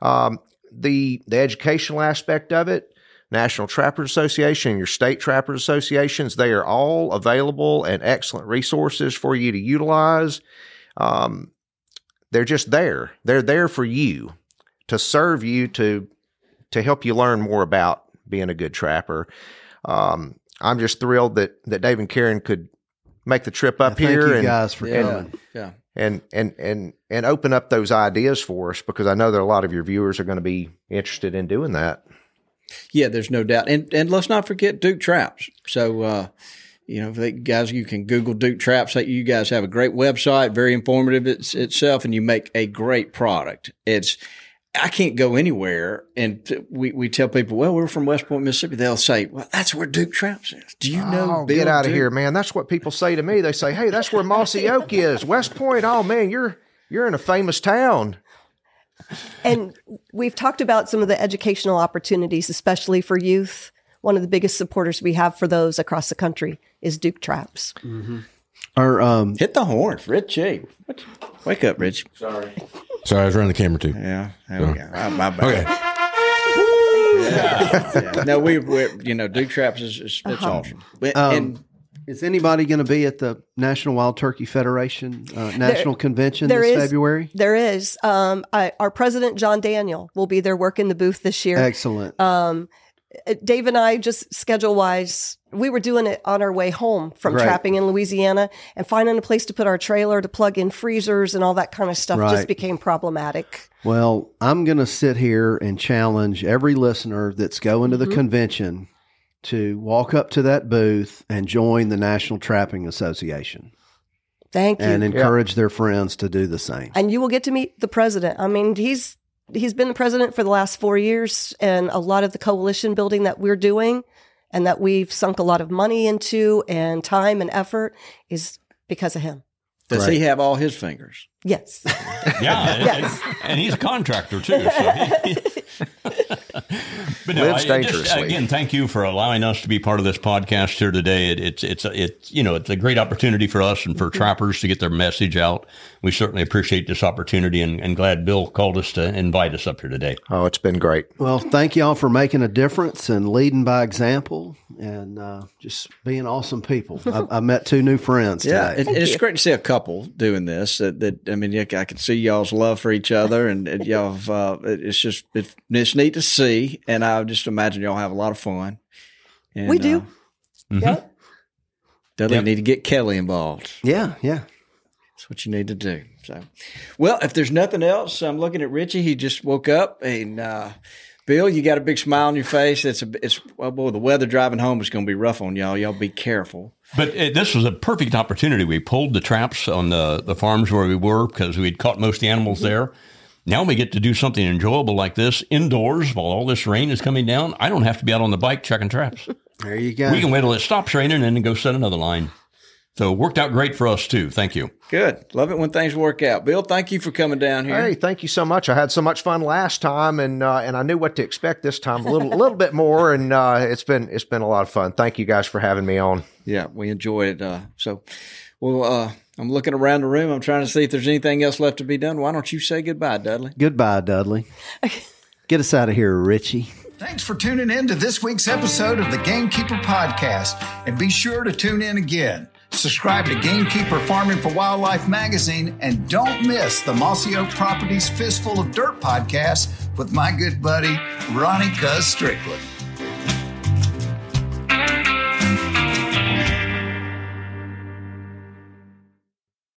Um, the the educational aspect of it, National Trappers Association, your state trappers associations, they are all available and excellent resources for you to utilize. Um, they're just there. They're there for you to serve you to to help you learn more about being a good trapper. Um, I'm just thrilled that that Dave and Karen could make the trip up Thank here you and guys for Yeah. coming. Yeah. and and and and open up those ideas for us because I know that a lot of your viewers are going to be interested in doing that. Yeah, there's no doubt. And and let's not forget Duke Traps. So uh, you know, they, guys, you can Google Duke Traps. You guys have a great website, very informative it's, itself, and you make a great product. It's I can't go anywhere, and we, we tell people, well, we're from West Point, Mississippi. They'll say, well, that's where Duke Traps is. Do you know? Oh, get out of here, man! That's what people say to me. They say, hey, that's where Mossy Oak is, West Point. Oh man, you're you're in a famous town. And we've talked about some of the educational opportunities, especially for youth. One of the biggest supporters we have for those across the country is Duke Traps. Mm-hmm. Or um, hit the horn, Rich. Wake up, Rich. Sorry. Sorry, I was running the camera too. Yeah, there so. we go. Oh, my bad. Okay. Yeah. yeah. No, we, we, you know, Duke Traps is, is it's uh-huh. awesome. Um, and is anybody going to be at the National Wild Turkey Federation uh, National there, Convention there this is, February? There is. Um, I, our president, John Daniel, will be there working the booth this year. Excellent. Um, Dave and I just schedule wise, we were doing it on our way home from right. trapping in Louisiana and finding a place to put our trailer to plug in freezers and all that kind of stuff right. just became problematic. Well, I'm going to sit here and challenge every listener that's going to the mm-hmm. convention to walk up to that booth and join the National Trapping Association. Thank you. And encourage their friends to do the same. And you will get to meet the president. I mean, he's he's been the president for the last four years, and a lot of the coalition building that we're doing and that we've sunk a lot of money into and time and effort is because of him. Does right. he have all his fingers? Yes. yeah. yes. And, and, he's a contractor too. So he, but no, Lives I, dangerously. Just, again, thank you for allowing us to be part of this podcast here today. It, it's it's it's you know it's a great opportunity for us and for mm-hmm. trappers to get their message out. We certainly appreciate this opportunity and, and glad Bill called us to invite us up here today. Oh, it's been great. Well, thank y'all for making a difference and leading by example and uh, just being awesome people. I, I, met two new friends. Yeah, it, it's great to see a couple doing this. That, that I mean, I can see y'all's love for each other, and, and y'all. Uh, it's just it's, it's neat to see, and I just imagine y'all have a lot of fun. And, we do. Uh, mm-hmm. Yeah. Dudley, yep. need to get Kelly involved. Yeah, yeah. That's what you need to do. So, well, if there's nothing else, I'm looking at Richie. He just woke up, and uh, Bill, you got a big smile on your face. It's a, it's oh boy, the weather driving home is going to be rough on y'all. Y'all be careful. But it, this was a perfect opportunity. We pulled the traps on the the farms where we were because we had caught most of the animals there. Now we get to do something enjoyable like this indoors while all this rain is coming down. I don't have to be out on the bike checking traps. There you go. We can wait till it stops raining and then go set another line. So it worked out great for us too. Thank you. Good. Love it when things work out. Bill, thank you for coming down here. Hey, thank you so much. I had so much fun last time, and uh, and I knew what to expect this time a little a little bit more, and uh, it's been it's been a lot of fun. Thank you guys for having me on. Yeah, we enjoyed it. Uh, so, well, uh, I'm looking around the room. I'm trying to see if there's anything else left to be done. Why don't you say goodbye, Dudley? Goodbye, Dudley. Get us out of here, Richie. Thanks for tuning in to this week's episode of the Gamekeeper Podcast, and be sure to tune in again. Subscribe to Gamekeeper Farming for Wildlife magazine and don't miss the Mossy Oak Properties Fistful of Dirt podcast with my good buddy, Ronnie Cuz Strickland.